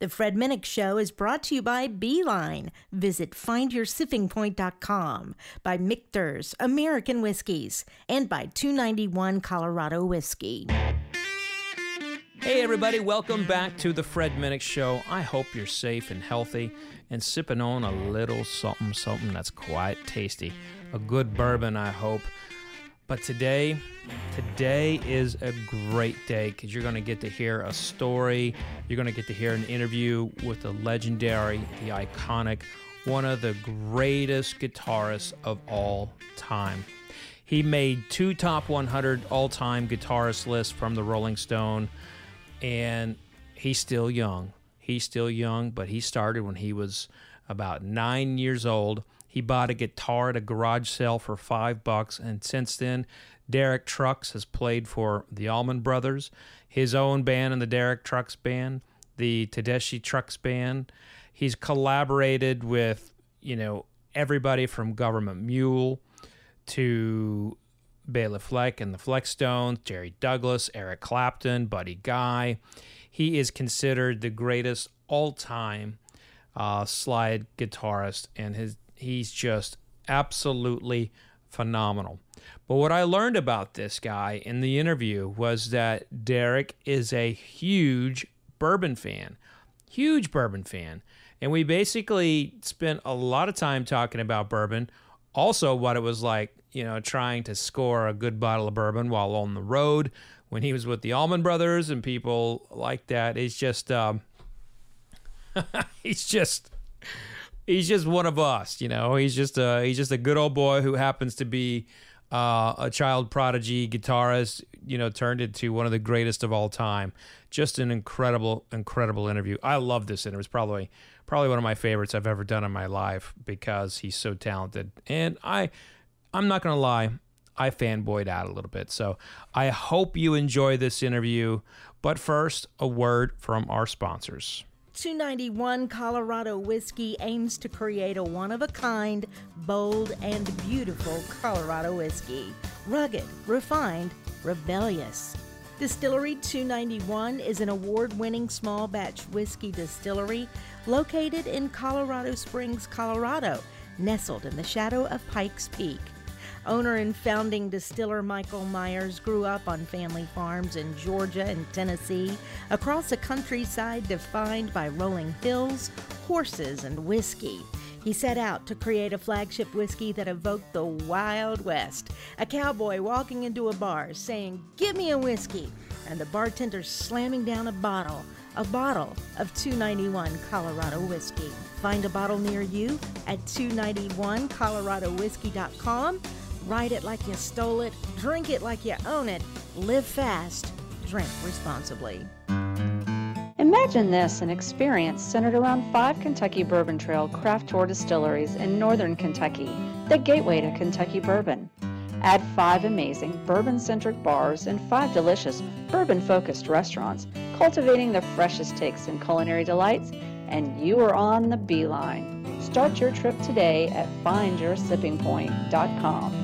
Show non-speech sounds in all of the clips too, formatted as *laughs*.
The Fred Minnick Show is brought to you by Beeline. Visit findyoursippingpoint.com, by Michter's American Whiskies, and by 291 Colorado Whiskey. Hey, everybody, welcome back to the Fred Minnick Show. I hope you're safe and healthy and sipping on a little something, something that's quite tasty. A good bourbon, I hope. But today, today is a great day because you're going to get to hear a story. You're going to get to hear an interview with the legendary, the iconic, one of the greatest guitarists of all time. He made two top 100 all time guitarist lists from the Rolling Stone, and he's still young. He's still young, but he started when he was about nine years old he bought a guitar at a garage sale for five bucks, and since then, Derek Trucks has played for the Allman Brothers, his own band and the Derek Trucks Band, the Tedeschi Trucks Band. He's collaborated with, you know, everybody from Government Mule to Bela Fleck and the Flecktones, Jerry Douglas, Eric Clapton, Buddy Guy. He is considered the greatest all time uh, slide guitarist, and his he's just absolutely phenomenal. But what I learned about this guy in the interview was that Derek is a huge bourbon fan, huge bourbon fan. And we basically spent a lot of time talking about bourbon, also what it was like, you know, trying to score a good bottle of bourbon while on the road when he was with the Allman Brothers and people like that. It's just, um, *laughs* he's just he's just one of us, you know. He's just a he's just a good old boy who happens to be uh, a child prodigy guitarist, you know, turned into one of the greatest of all time. Just an incredible, incredible interview. I love this interview. It's probably probably one of my favorites I've ever done in my life because he's so talented. And I, I'm not gonna lie, I fanboyed out a little bit. So I hope you enjoy this interview. But first, a word from our sponsors. 291 Colorado Whiskey aims to create a one of a kind, bold, and beautiful Colorado whiskey. Rugged, refined, rebellious. Distillery 291 is an award winning small batch whiskey distillery located in Colorado Springs, Colorado, nestled in the shadow of Pikes Peak. Owner and founding distiller Michael Myers grew up on family farms in Georgia and Tennessee, across a countryside defined by rolling hills, horses, and whiskey. He set out to create a flagship whiskey that evoked the Wild West. A cowboy walking into a bar saying, Give me a whiskey, and the bartender slamming down a bottle, a bottle of 291 Colorado whiskey. Find a bottle near you at 291coloradowhiskey.com Write it like you stole it, drink it like you own it, live fast, drink responsibly. Imagine this an experience centered around five Kentucky Bourbon Trail craft tour distilleries in northern Kentucky, the gateway to Kentucky bourbon. Add five amazing bourbon centric bars and five delicious bourbon focused restaurants, cultivating the freshest takes and culinary delights, and you are on the beeline. Start your trip today at findyoursippingpoint.com.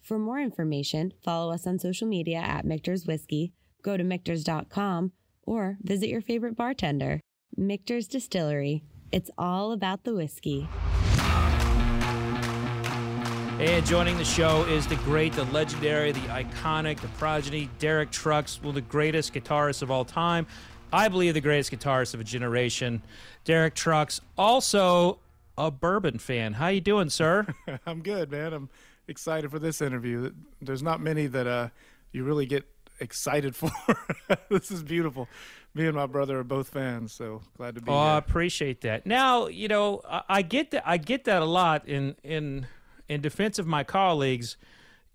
For more information, follow us on social media at Michter's Whiskey, go to Michters.com, or visit your favorite bartender. Michter's Distillery. It's all about the whiskey. And joining the show is the great, the legendary, the iconic, the progeny, Derek Trucks, one of the greatest guitarists of all time. I believe the greatest guitarist of a generation, Derek Trucks, also a bourbon fan. How you doing, sir? *laughs* I'm good, man. I'm excited for this interview. There's not many that uh, you really get excited *laughs* for. this is beautiful. Me and my brother are both fans, so glad to be oh, here. I appreciate that. Now, you know, I, I get that. I get that a lot in in in defense of my colleagues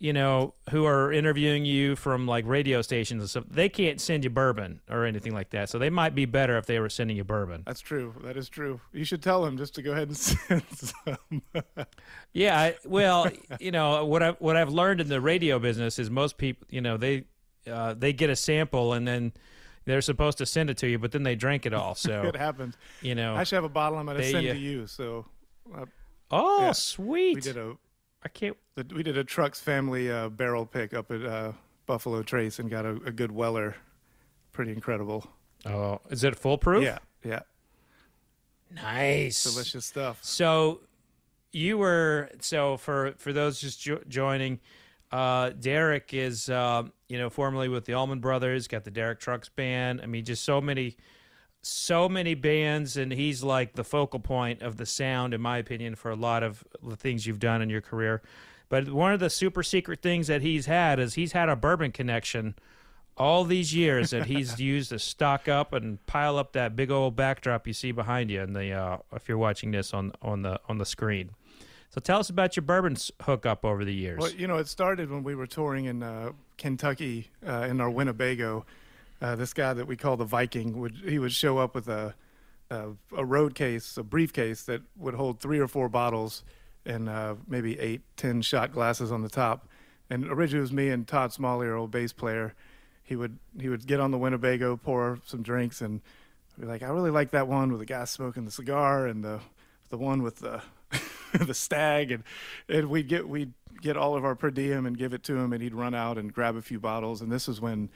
you know, who are interviewing you from like radio stations and stuff, they can't send you bourbon or anything like that. So they might be better if they were sending you bourbon. That's true. That is true. You should tell them just to go ahead and *laughs* send some. yeah. I, well, *laughs* you know what I what I've learned in the radio business is most people, you know, they uh, they get a sample and then they're supposed to send it to you, but then they drink it all. So *laughs* it happens. You know, I should have a bottle I'm going to send uh, to you. So. Uh, oh, yeah, sweet! We did a I can't. We did a Trucks family uh, barrel pick up at uh, Buffalo Trace and got a, a, good Weller. Pretty incredible. Oh, is it foolproof? Yeah, yeah. Nice, delicious stuff. So, you were so for for those just jo- joining. Uh, Derek is, uh, you know, formerly with the Allman Brothers, got the Derek Trucks Band. I mean, just so many so many bands, and he's like the focal point of the sound, in my opinion, for a lot of the things you've done in your career. But one of the super secret things that he's had is he's had a bourbon connection all these years that he's *laughs* used to stock up and pile up that big old backdrop you see behind you, and the uh, if you're watching this on on the on the screen. So tell us about your bourbon hookup over the years. Well, you know, it started when we were touring in uh, Kentucky uh, in our Winnebago uh, this guy that we call the Viking would he would show up with a a, a road case, a briefcase that would hold three or four bottles and uh, maybe eight, ten shot glasses on the top. And originally it was me and Todd Smallie, our old bass player. He would he would get on the Winnebago, pour some drinks, and be like, "I really like that one with the guy smoking the cigar and the the one with the *laughs* the stag." And and we'd get we'd get all of our per diem and give it to him, and he'd run out and grab a few bottles. And this was when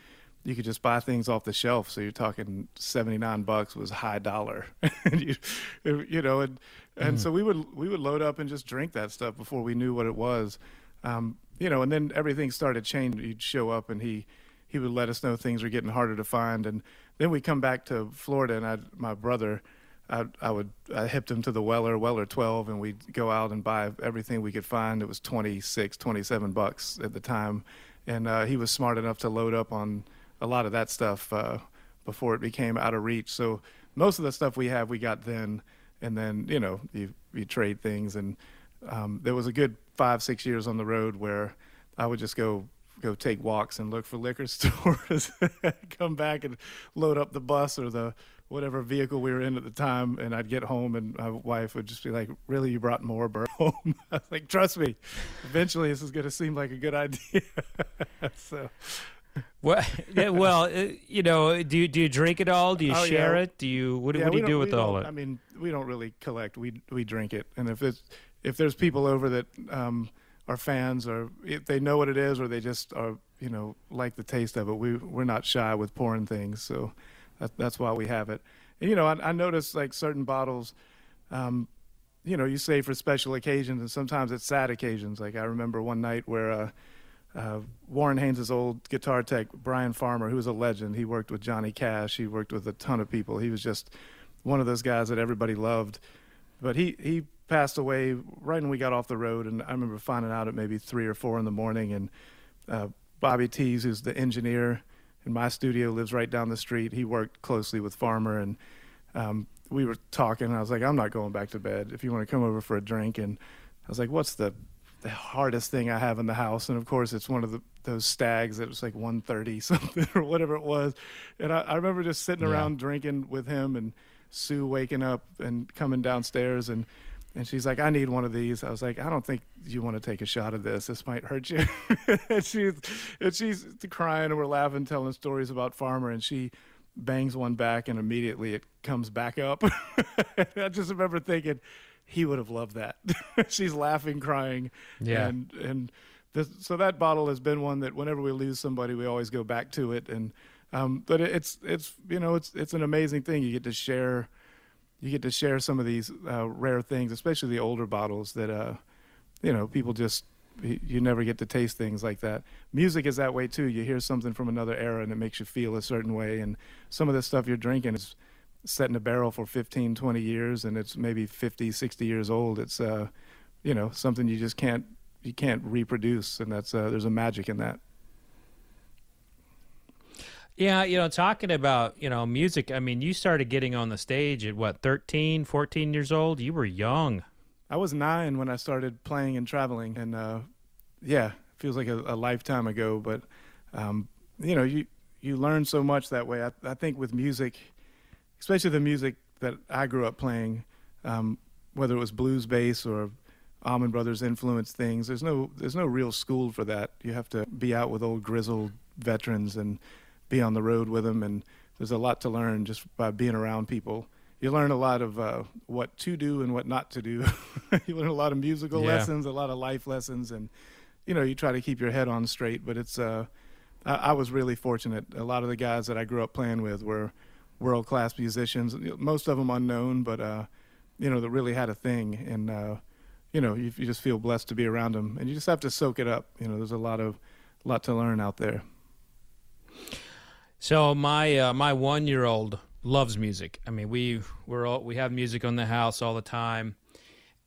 you could just buy things off the shelf. So you're talking 79 bucks was high dollar. *laughs* and you, you know, and, and mm. so we would, we would load up and just drink that stuff before we knew what it was. Um, you know, and then everything started changing. He'd show up and he, he would let us know things were getting harder to find. And then we come back to Florida and I, my brother, I, I would, I hipped him to the Weller, Weller 12, and we'd go out and buy everything we could find. It was 26, 27 bucks at the time. And uh, he was smart enough to load up on, a lot of that stuff uh, before it became out of reach. So most of the stuff we have, we got then, and then you know you you trade things, and um, there was a good five six years on the road where I would just go go take walks and look for liquor *laughs* stores, *laughs* come back and load up the bus or the whatever vehicle we were in at the time, and I'd get home and my wife would just be like, "Really, you brought more *laughs* home?" I was like, "Trust me, eventually this is going to seem like a good idea." so well, *laughs* yeah, well, uh, you know, do you, do you drink it all? Do you oh, share yeah. it? Do you what, yeah, what do you do with all it? I mean, we don't really collect. We we drink it, and if it's if there's people over that um, are fans, or if they know what it is, or they just are, you know, like the taste of it, we we're not shy with pouring things. So that, that's why we have it. And, you know, I, I notice like certain bottles. Um, you know, you say for special occasions, and sometimes it's sad occasions. Like I remember one night where uh, uh, Warren Haynes' old guitar tech, Brian Farmer, who was a legend. He worked with Johnny Cash. He worked with a ton of people. He was just one of those guys that everybody loved. But he, he passed away right when we got off the road, and I remember finding out at maybe three or four in the morning. And uh, Bobby Tis, who's the engineer in my studio, lives right down the street. He worked closely with Farmer, and um, we were talking. I was like, "I'm not going back to bed. If you want to come over for a drink," and I was like, "What's the the hardest thing I have in the house. And of course, it's one of the, those stags that was like 130 *laughs* something or whatever it was. And I, I remember just sitting yeah. around drinking with him and Sue waking up and coming downstairs and and she's like, I need one of these. I was like, I don't think you want to take a shot of this. This might hurt you. *laughs* and she's and she's crying and we're laughing, telling stories about Farmer, and she bangs one back and immediately it comes back up. *laughs* I just remember thinking, he would have loved that. *laughs* She's laughing, crying, yeah, and and this, so that bottle has been one that whenever we lose somebody, we always go back to it. And um, but it's it's you know it's it's an amazing thing. You get to share, you get to share some of these uh, rare things, especially the older bottles that uh, you know people just you never get to taste things like that. Music is that way too. You hear something from another era and it makes you feel a certain way. And some of the stuff you're drinking is set in a barrel for 15, 20 years, and it's maybe 50, 60 years old. It's uh, you know, something you just can't you can't reproduce, and that's uh, there's a magic in that. Yeah, you know, talking about, you know, music, I mean, you started getting on the stage at what, 13, 14 years old? You were young. I was nine when I started playing and traveling, and uh, yeah, feels like a, a, lifetime ago. But um, you know, you you learn so much that way. I, I, think with music, especially the music that I grew up playing, um, whether it was blues bass or Allman Brothers influenced things, there's no there's no real school for that. You have to be out with old grizzled veterans and be on the road with them, and there's a lot to learn just by being around people. You learn a lot of uh, what to do and what not to do. *laughs* you learn a lot of musical yeah. lessons, a lot of life lessons, and you know you try to keep your head on straight. But it's uh, I, I was really fortunate. A lot of the guys that I grew up playing with were world class musicians. Most of them unknown, but uh, you know that really had a thing, and uh, you know you, you just feel blessed to be around them, and you just have to soak it up. You know, there's a lot of lot to learn out there. So my uh, my one year old loves music. I mean, we we're all, we have music on the house all the time,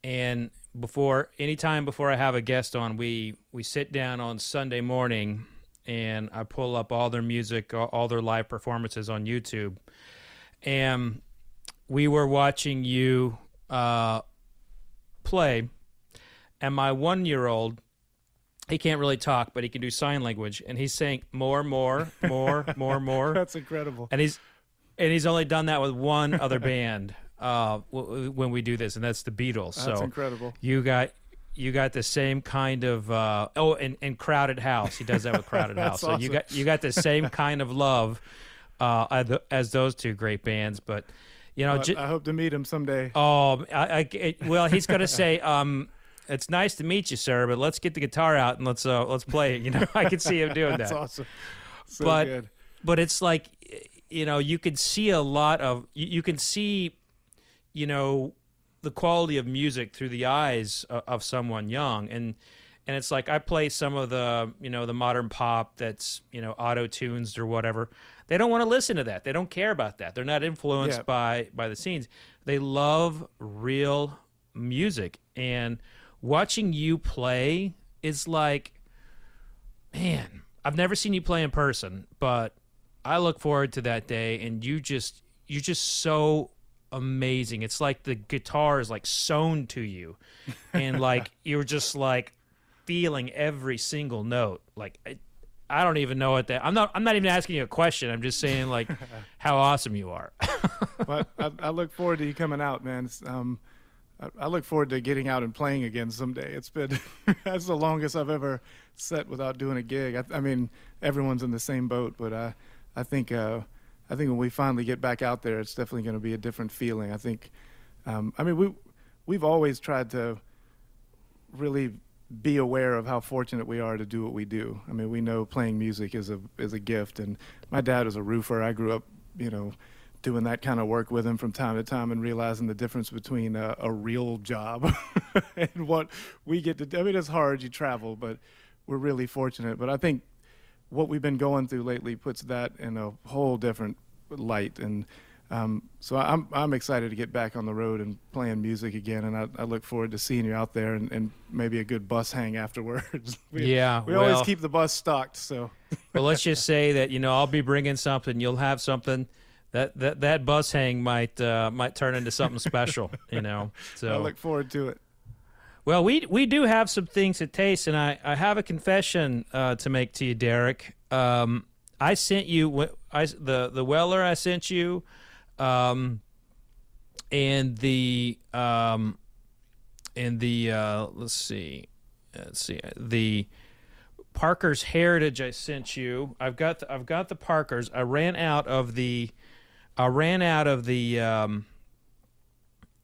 and before any time before I have a guest on, we we sit down on Sunday morning, and I pull up all their music, all, all their live performances on YouTube, and we were watching you uh, play, and my one year old he can't really talk, but he can do sign language, and he's saying more, more, more, *laughs* more, more. That's incredible. And he's and he's only done that with one other band *laughs* uh, w- when we do this, and that's the Beatles. That's so incredible. You got you got the same kind of uh, oh, and, and Crowded House. He does that with Crowded *laughs* House. So you got you got the same kind of love uh, as those two great bands, but. You know, well, j- I hope to meet him someday. Oh, I, I it, well, he's going to say, *laughs* um, it's nice to meet you, sir, but let's get the guitar out and let's uh, let's play. it." You know, *laughs* I can see him doing That's that. That's awesome. So but good. but it's like you know you can see a lot of you, you can see you know the quality of music through the eyes of, of someone young and and it's like I play some of the you know the modern pop that's you know auto tuned or whatever. They don't want to listen to that. They don't care about that. They're not influenced yeah. by by the scenes. They love real music and watching you play is like, man, I've never seen you play in person, but I look forward to that day. And you just, you're just so amazing. It's like the guitar is like sewn to you, and like *laughs* you're just like feeling every single note. Like I, I don't even know what that. I'm not. I'm not even asking you a question. I'm just saying like *laughs* how awesome you are. *laughs* but I, I, look forward to you coming out, man. Um, I look forward to getting out and playing again someday. It's been *laughs* that's the longest I've ever set without doing a gig. I, I mean, everyone's in the same boat, but I, I think, uh, I think when we finally get back out there, it's definitely going to be a different feeling. I think, um, I mean, we, we've always tried to really be aware of how fortunate we are to do what we do. I mean, we know playing music is a is a gift, and my dad was a roofer. I grew up, you know doing that kind of work with him from time to time and realizing the difference between a, a real job *laughs* and what we get to do. I mean, it's hard, you travel, but we're really fortunate. But I think what we've been going through lately puts that in a whole different light. And um, so I'm, I'm excited to get back on the road and playing music again. And I, I look forward to seeing you out there and, and maybe a good bus hang afterwards. *laughs* we, yeah. We well, always keep the bus stocked. So, well, let's just *laughs* say that, you know, I'll be bringing something, you'll have something that that that bus hang might uh, might turn into something special, you know. *laughs* So I look forward to it. Well, we we do have some things to taste, and I, I have a confession uh, to make to you, Derek. Um, I sent you I the the Weller I sent you, um, and the um, and the uh, let's see, let's see the Parker's Heritage I sent you. I've got the, I've got the Parkers. I ran out of the I ran out of the um,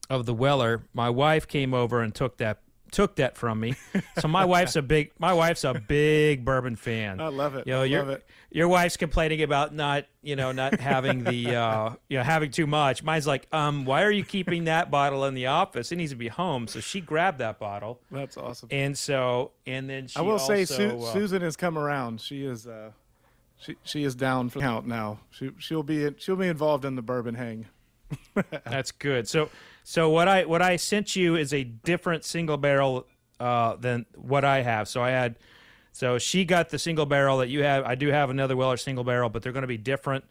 of the Weller. My wife came over and took that took that from me. So my *laughs* wife's a big my wife's a big bourbon fan. I love it. You know, I your love it. your wife's complaining about not you know not having the uh, you know having too much. Mine's like, um, why are you keeping that bottle in the office? It needs to be home. So she grabbed that bottle, That's awesome. and so and then she I will say, Su- uh, Susan has come around. She is, uh, she she is down for the count now. She she'll be she'll be involved in the bourbon hang. *laughs* That's good. So so what I what I sent you is a different single barrel uh, than what I have. So I had so she got the single barrel that you have. I do have another Weller single barrel, but they're going to be different.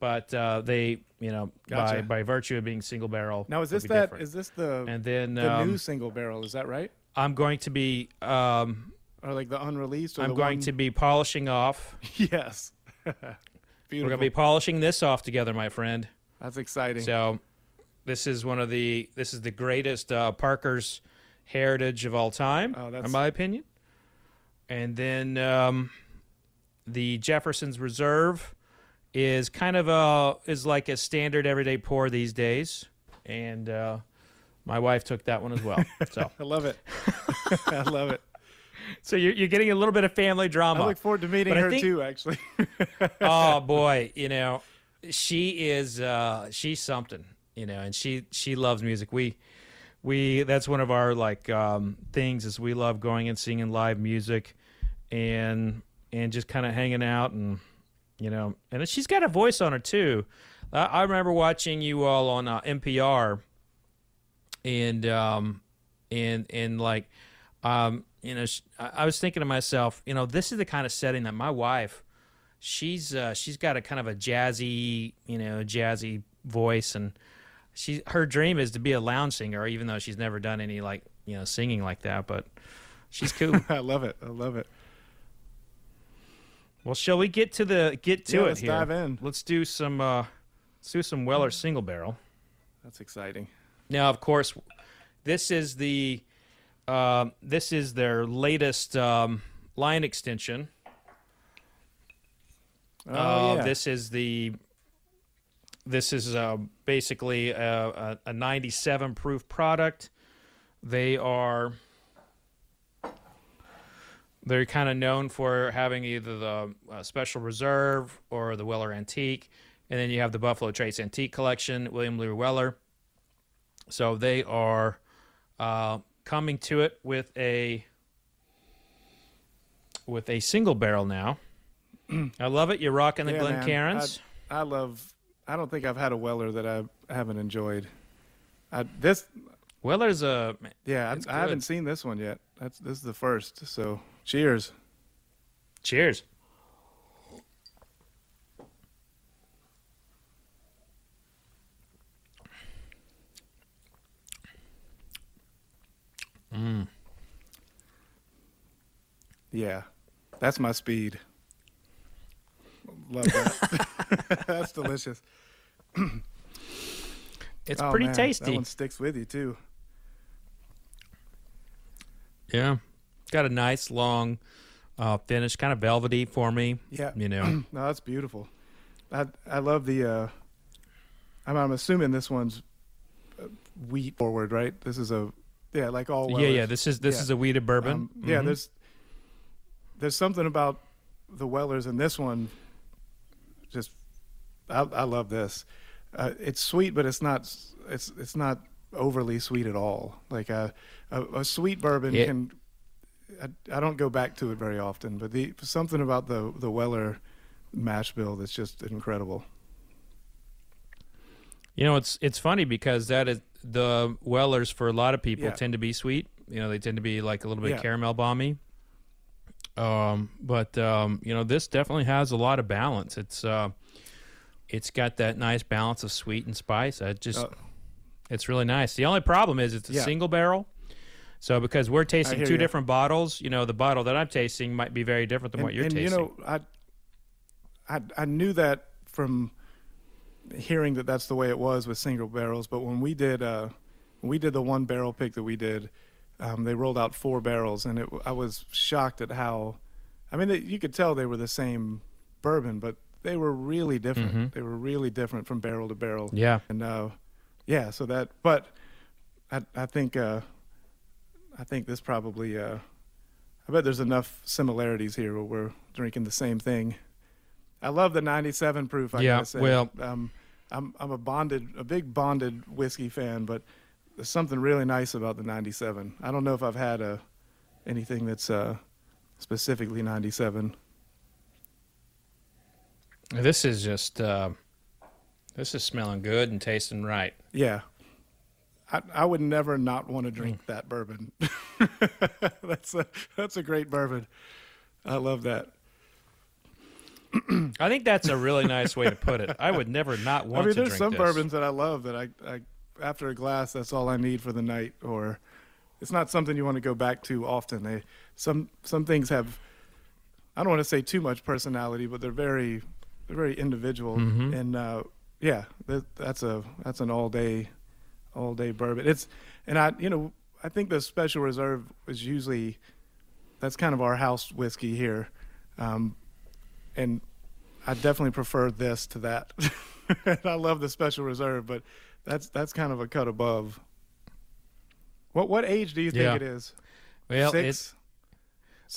But uh, they, you know, Gotcha. by by virtue of being single barrel. Now is this that? different. Is this the and then the um, new single barrel? Is that right? I'm going to be um, Or like the unreleased? Or I'm the going one- to be polishing off. *laughs* yes. *laughs* We're going to be polishing this off together, my friend. That's exciting. So this is one of the this is the greatest uh, Parker's heritage of all time, Oh, that's- in my opinion. And then um, the Jefferson's Reserve is kind of a is like a standard everyday pour these days, and uh, my wife took that one as well. So *laughs* I love it. *laughs* I love it. so you're, you're getting a little bit of family drama. I look forward to meeting But her think- too. Actually. *laughs* oh boy, you know, she is uh she's something, you know, and she she loves music. We we that's one of our like um things is we love going and singing live music and and just kind of hanging out and you know, and she's got a voice on her too. I, I remember watching you all on uh, NPR and um and and like um you know I was thinking to myself, you know, this is the kind of setting that my wife she's uh, she's got a kind of a jazzy, you know, jazzy voice, and she her dream is to be a lounge singer, even though she's never done any like you know singing like that. But she's cool. *laughs* I love it. I love it. well, shall we get to the get to Yeah, it let's here? dive in. Let's do some uh, let's do some Weller single barrel. That's exciting. Now, of course, this is the um this is their latest um, line extension. Oh, Uh, yeah. This is the this is uh, basically a, a, a 97 proof product. They are they're kind of known for having either the uh, Special Reserve or the Weller Antique, and then you have the Buffalo Trace Antique Collection, William Larue Weller. So they are uh, coming to it with a with a single barrel now. *clears throat* I love it. You're rocking the Yeah. Glencairns. I, I love. I don't think I've had a Weller that I haven't enjoyed. I, this, Weller's a yeah, I, I haven't seen this one yet. That's this is the first. So, cheers. cheers. Mm. Yeah, that's my speed. Love that. *laughs* that's delicious. *clears throat* It's Oh, pretty man, That tasty. one sticks with you too. Yeah, got a nice long uh, finish, kind of velvety for me. Yeah. You know, *clears throat* No, that's beautiful. I I love the. Uh, I'm, I'm assuming this one's uh, wheat forward, right? This is a yeah, like all. yeah, yeah. This is this Yeah. is a wheated bourbon. Um, Yeah, Mhm. there's there's something about the Wellers in this one. Just, I, I love this. Uh, it's sweet, but it's not. It's it's not overly sweet at all. Like a a, a sweet bourbon Yeah. can. I, I don't go back to it very often, but the something about the the Weller mash bill that's just incredible. You know, it's it's funny because that is the Wellers for a lot of people Yeah. tend to be sweet. You know, they tend to be like a little bit Yeah. caramel balmy. Um, but um, you know, this definitely has a lot of balance. It's uh, it's got that nice balance of sweet and spice. I just, Uh, it's really nice. The only problem is it's a Yeah. single barrel. So because we're tasting two ya. different bottles, you know, the bottle that I'm tasting might be very different than and, what you're and tasting. you know, I, I I knew that from hearing that that's the way it was with single barrels. But when we did uh, when we did the one barrel pick that we did, um, they rolled out four barrels, and it, I was shocked at how. I mean, you could tell they were the same bourbon, but they were really different. They were really different from barrel to barrel. yeah. And uh, yeah, so that, but I, I think uh, I think this probably. Uh, I bet there's enough similarities here where we're drinking the same thing. I love the 97 proof. I Yeah, gotta say. well- um, I'm I'm a bonded, a big bonded whiskey fan, but there's something really nice about the 97. I don't know if I've had a anything that's uh, specifically 97. This is just uh, this is smelling good and tasting right. Yeah. I, I would never not want to drink that bourbon. *laughs* that's a that's a great bourbon. I love that. I think that's a really nice way to put it. I would never not *laughs* want I mean, to drink. there's some this. bourbons that I love that I, I after a glass that's all I need for the night. Or it's not something you want to go back to often. They some some things have I don't want to say too much personality, but they're very they're very individual. Mhm. And uh, yeah, that, that's a that's an all day all day bourbon. It's and I you know I think the special reserve is usually that's kind of our house whiskey here, um, and I definitely prefer this to that. *laughs* and I love the special reserve, but that's that's kind of a cut above. What what age do you think Yeah. it is? Well, Six.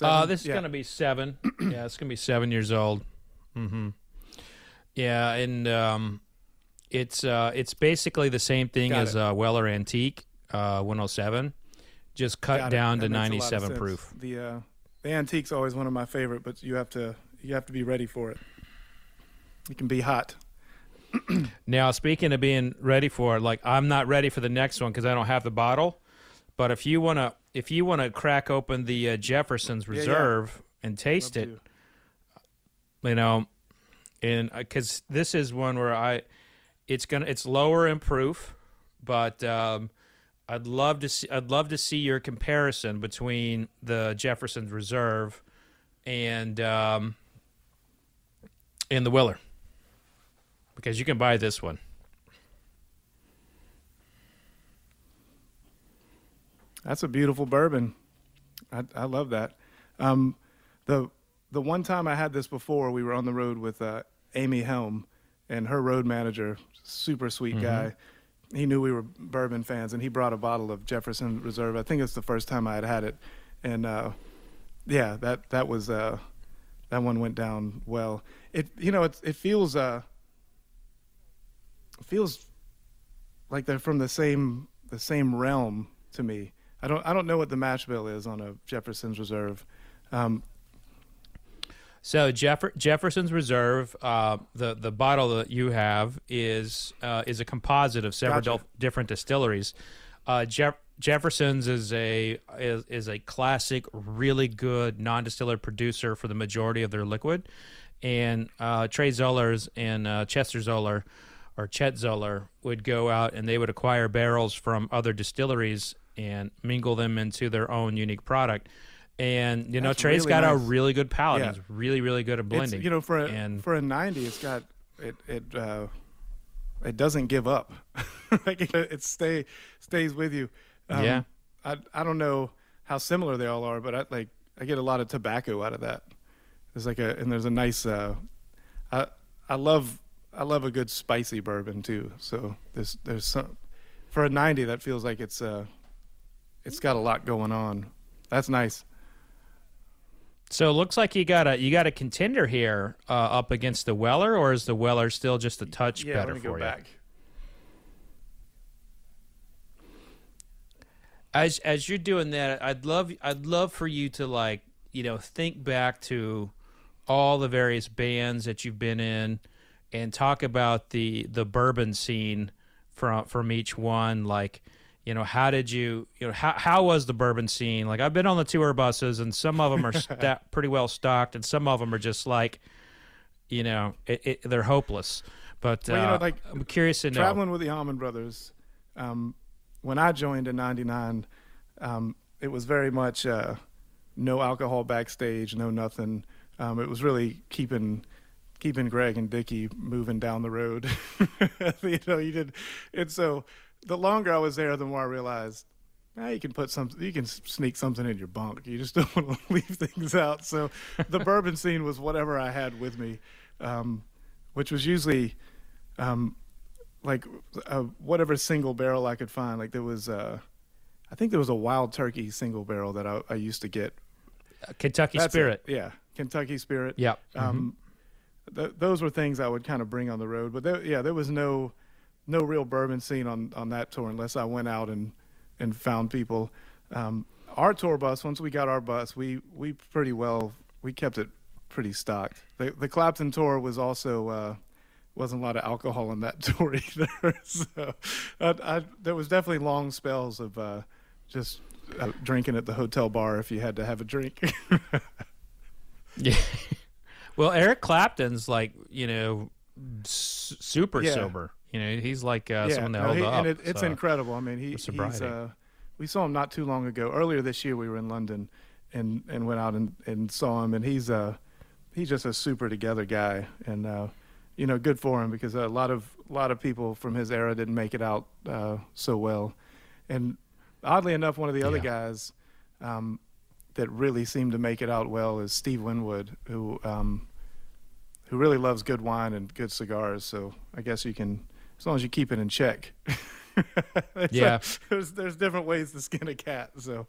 uh, this is Yeah. gonna be seven. *clears throat* yeah, it's gonna be seven years old. Mm-hmm. Yeah, and um, it's uh, it's basically the same thing Got as uh, Weller Antique uh, 107, just cut Got down to That makes a lot of 97 proof. The uh, the antique's always one of my favorite, but you have to you have to be ready for it. It can be hot. *clears throat* Now, speaking of being ready for it, like I'm not ready for the next one because I don't have the bottle. But if you wanna, if you wanna crack open the uh, Jefferson's Yeah, yeah. Reserve and taste Love it, to. you know, and because this is one where I, it's gonna, it's lower in proof, but um, I'd love to see, I'd love to see your comparison between the Jefferson's Reserve and um, and the Weller, because you can buy this one. That's a beautiful bourbon. I, I love that. Um, the the one time I had this before, we were on the road with uh, Amy Helm and her road manager, super sweet guy. He knew we were bourbon fans, and he brought a bottle of Jefferson Reserve. I think it's the first time I had had it, and uh, yeah, that that was uh, that one went down well. It you know it it feels uh, feels like they're from the same the same realm to me. I don't I don't know what the mash bill is on a Jefferson's Reserve. Um, So Jeff- Jefferson's Reserve, uh, the the bottle that you have is uh, is a composite of several Gotcha. different distilleries. Uh, Jeff- Jefferson's is a is, is a classic, really good non-distiller producer for the majority of their liquid, and uh, Trey Zoellers and uh, Chester Zoeller or Chet Zoeller would go out and they would acquire barrels from other distilleries and mingle them into their own unique product. And you know, That's Trey's really got a really good palate. Yeah. He's really, really good at it's, blending. you know, for a, and for a ninety, it's got it it uh, it doesn't give up. *laughs* like it, it stay stays with you. Um, Yeah. I I don't know how similar they all are, but I like I get a lot of tobacco out of that. There's like a and there's a nice. Uh, I I love I love a good spicy bourbon too. So there's there's some for a ninety that feels like it's uh it's got a lot going on. That's nice. so it looks like you got a you got a contender here uh, up against the Weller, or is the Weller still just a touch Yeah, better let me for go you? back. as as you're doing that, I'd love I'd love for you to like you know think back to all the various bands that you've been in and talk about the the bourbon scene from from each one like you know how did you you know how how was the bourbon scene? Like I've been on the tour buses and some of them are *laughs* sta- pretty well stocked and some of them are just like you know it, it, they're hopeless. But Well, you know, uh, like, I'm curious to know. traveling with the Allman Brothers, um, when I joined in '99, um, it was very much uh, no alcohol backstage, no nothing. Um, it was really keeping keeping Gregg and Dickey moving down the road. *laughs* you know, you did, and so the longer I was there, the more I realized. Now you can put some, you can sneak something in your bunk. You just *laughs* don't want to leave things out. So, the *laughs* bourbon scene was whatever I had with me, um, which was usually um, like uh, whatever single barrel I could find. Like there was, uh, I think there was a wild turkey single barrel that I, I used to get. Uh, Kentucky That's it. Spirit. yeah, Kentucky Spirit. Yep. Um, th- those were things I would kind of bring on the road. But there, yeah, there was no no real bourbon scene on on that tour unless I went out and and found people. Um, our tour bus, once we got our bus, we we pretty well we kept it pretty stocked. The the Clapton tour was also. Uh, wasn't a lot of alcohol in that *laughs* tour either. *laughs* so I, I, there was definitely long spells of uh, just uh, drinking at the hotel bar if you had to have a drink. *laughs* Yeah. Well, Eric Clapton's like you know s- super Yeah. sober. You know, he's like uh, yeah, someone that no, held he- up. and it, it's so- incredible. I mean, he, he's. Uh, we saw him not too long ago. Earlier this year, we were in London, and and went out and, and saw him, and he's uh he's just a super together guy, and uh, you know, good for him because a lot of a lot of people from his era didn't make it out uh, so well, and oddly enough, one of the other Yeah. guys. Um, that really seemed to make it out well is Steve Winwood, who um, who really loves good wine and good cigars. So I guess you can, as long as you keep it in check. *laughs* There's a- Yeah. there's there's different ways to skin a cat. So,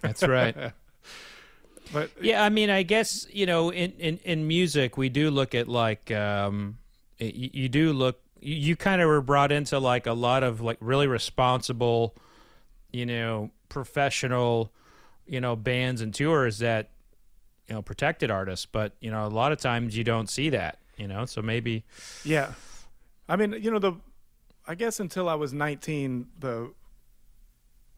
That's right. *laughs* but Yeah, I mean, I guess you know, in in, in music, we do look at like um, you, you do look. You, you kind of were brought into like a lot of like really responsible, you know, professional, you know, bands and tours that you know protected artists. But you know, a lot of times you don't see that. You know, so maybe yeah, I mean, you know, the I guess until I was 19, the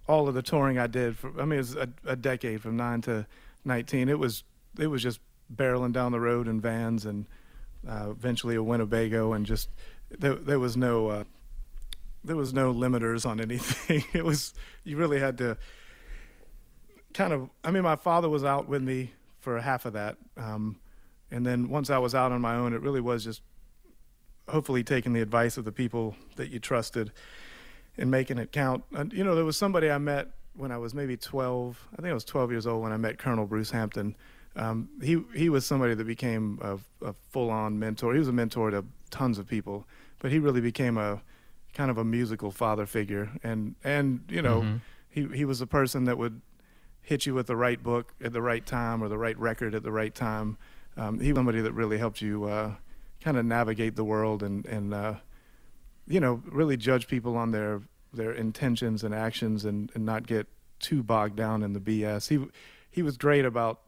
all of the touring I did for I mean, it was a, a decade from nine to 19. It was it was just barreling down the road in vans and uh, eventually a Winnebago and just there there was no uh, there was no limiters on anything. *laughs* it was you really had to kind of. I mean, my father was out with me for half of that, um, and then once I was out on my own, it really was just hopefully taking the advice of the people that you trusted and making it count. And, you know, there was somebody I met when I was maybe 12. I think I was 12 years old when I met Colonel Bruce Hampton. Um, he he was somebody that became a, a full-on mentor. He was a mentor to tons of people, but he really became a kind of a musical father figure. And and you know, he he was a person that would hit you with the right book at the right time or the right record at the right time. Um, he was somebody that really helped you uh, kind of navigate the world and and uh, you know really judge people on their their intentions and actions and, and not get too bogged down in the BS. He he was great about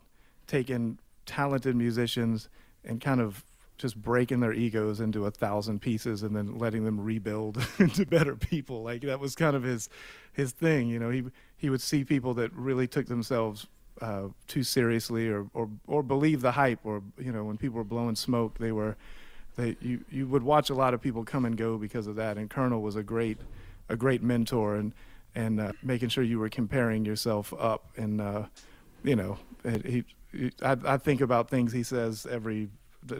taking talented musicians and kind of just breaking their egos into a thousand pieces and then letting them rebuild *laughs* into better people. Like that was kind of his his thing. You know, he he would see people that really took themselves uh, too seriously or, or or believe the hype or you know when people were blowing smoke they were they you you would watch a lot of people come and go because of that and Colonel was a great a great mentor and and uh, making sure you were comparing yourself up and uh, you know he, I, I think about things he says every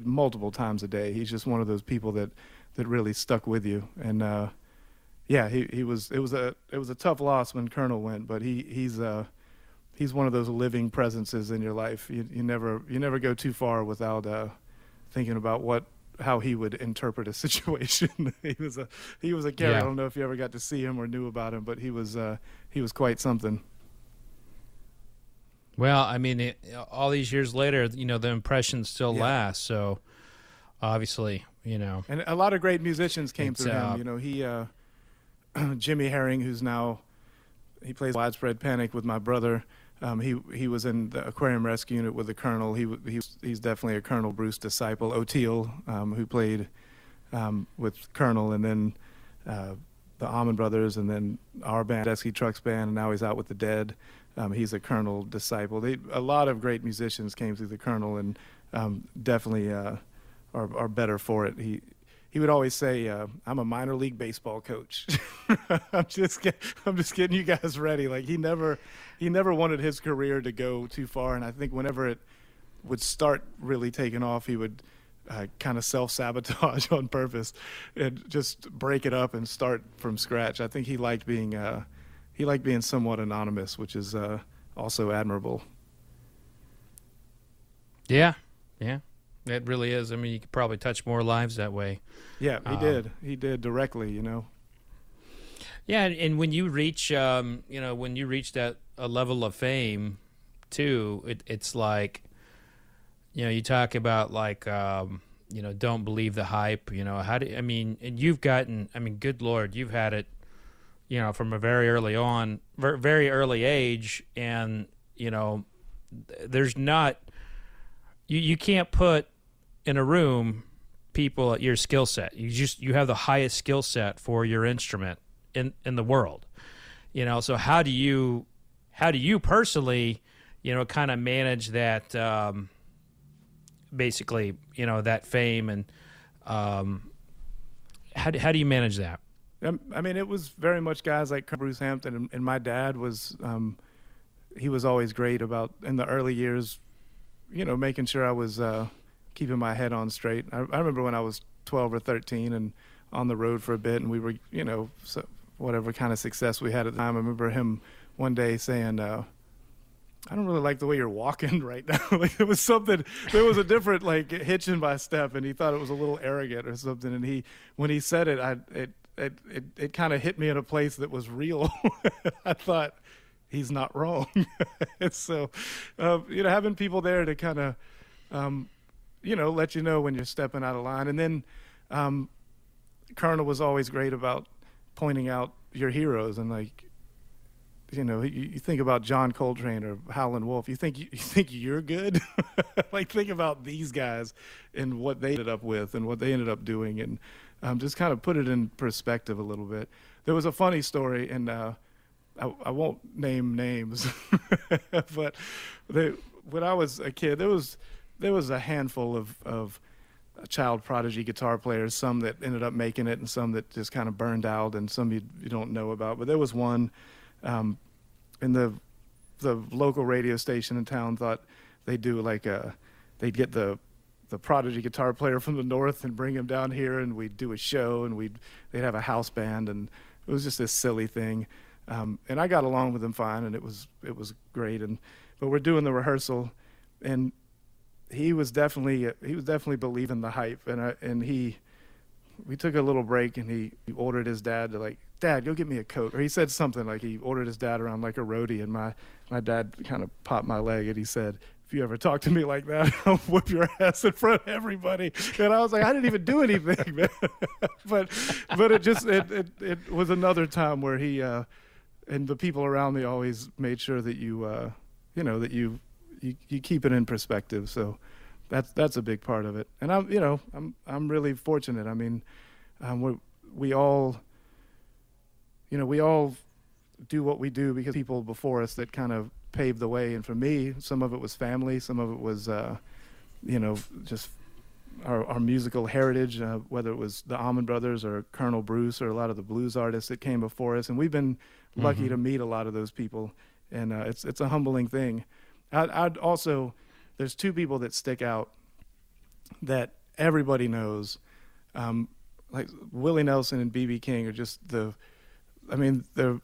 multiple times a day he's just one of those people that that really stuck with you and uh, yeah he, he was it was a it was a tough loss when Colonel went but he he's uh he's one of those living presences in your life you, you never you never go too far without uh, thinking about what how he would interpret a *laughs* situation. he was a he was a character. Yeah. I don't know if you ever got to see him or knew about him, but he was uh, he was quite something. Well, I mean, it, all these years later, you know, the impression still Yeah. last. So, obviously, you know, And a lot of great musicians came through uh, him. You know, he uh, *clears throat* Jimmy Herring, who's now he plays Widespread Panic with my brother. Um, he he was in the Aquarium Rescue Unit with the Colonel. He he's he's definitely a Colonel Bruce disciple. Oteil, um, who played um, with Colonel, and then uh, the Allman Brothers, and then our band, Tedeschi Trucks Band, and now he's out with the Dead. Um, he's a Colonel disciple. They, a lot of great musicians came through the Colonel, and um, definitely uh, are are better for it. He he would always say, uh, "I'm a minor league baseball coach." *laughs* I'm just get, I'm just getting you guys ready. Like he never he never wanted his career to go too far, and I think whenever it would start really taking off, he would uh, kind of self sabotage *laughs* on purpose and just break it up and start from scratch. I think he liked being uh, he liked being somewhat anonymous, which is uh, also admirable. yeah, yeah, it really is. I mean, you could probably touch more lives that way. Yeah, he Um, did. He did directly. You know. Yeah, and, and when you reach, um, you know, when you reach that a level of fame, too, it, it's like, you know, you talk about like, um, you know, don't believe the hype. You know, how do I mean? And you've gotten, I mean, good lord, you've had it, you know, from a very early on, very early age, and you know, there's not, you you can't put in a room people at your skill set. You just you have the highest skill set for your instrument in in the world. You know, so how do you how do you personally, you know, kind of manage that um, basically, you know, that fame and um, how do, how do you manage that? Um, I mean, it was very much guys like Bruce Hampton, and, and my dad was. Um, he was always great about in the early years, you know, making sure I was uh, keeping my head on straight. I, I, remember when I was 12 or 13 and on the road for a bit, and we were, you know, so whatever kind of success we had at the time. I remember him one day saying, uh, I don't really like the way you're walking *laughs* right now. *laughs* like it was something, there was a different like hitching by step, and he thought it was a little arrogant or something. And he, when he said it, I it it it, it kind of hit me in a place that was real. *laughs* I thought he's not wrong. *laughs* so, uh, you know, having people there to kind of, um, you know, let you know when you're stepping out of line, and then um, Colonel was always great about pointing out your heroes and like you know, you, think about John Coltrane or Howlin' Wolf, you think you, you think you're good. *laughs* like think about these guys and what they ended up with and what they ended up doing, and um, just kind of put it in perspective a little bit. There was a funny story, and uh, I, I, won't name names, *laughs* but they, when I was a kid, there was there was a handful of of child prodigy guitar players, some that ended up making it, and some that just kind of burned out, and some you, you don't know about. But there was one um, and the the local radio station in town thought they'd do like a they'd get the the prodigy guitar player from the north and bring him down here and we'd do a show and we'd they'd have a house band and it was just this silly thing. Um, and I got along with them fine and it was it was great and but we're doing the rehearsal and he was definitely he was definitely believing the hype and I, and he we took a little break and he, he ordered his dad to like dad go get me a coat or he said something like he ordered his dad around like a roadie and my my dad kind of popped my leg and he said if you ever talk to me like that *laughs* i'll whip your ass in front of everybody and i was like i didn't even do anything *laughs* man but but it just it, it it was another time where he uh and the people around me always made sure that you uh you know that you you, you keep it in perspective so that's that's a big part of it. And I'm you know I'm I'm really fortunate. I mean, um, we we all you know we all do what we do because people before us that kind of paved the way. And for me, some of it was family, some of it was uh, you know just our, our musical heritage, uh, whether it was the Allman Brothers or Colonel Bruce or a lot of the blues artists that came before us. And we've been lucky mm-hmm. to meet a lot of those people, and uh, it's it's a humbling thing. I'd, I'd also there's two people that stick out that everybody knows. Um, like Willie Nelson and BB King are just the, I mean, they're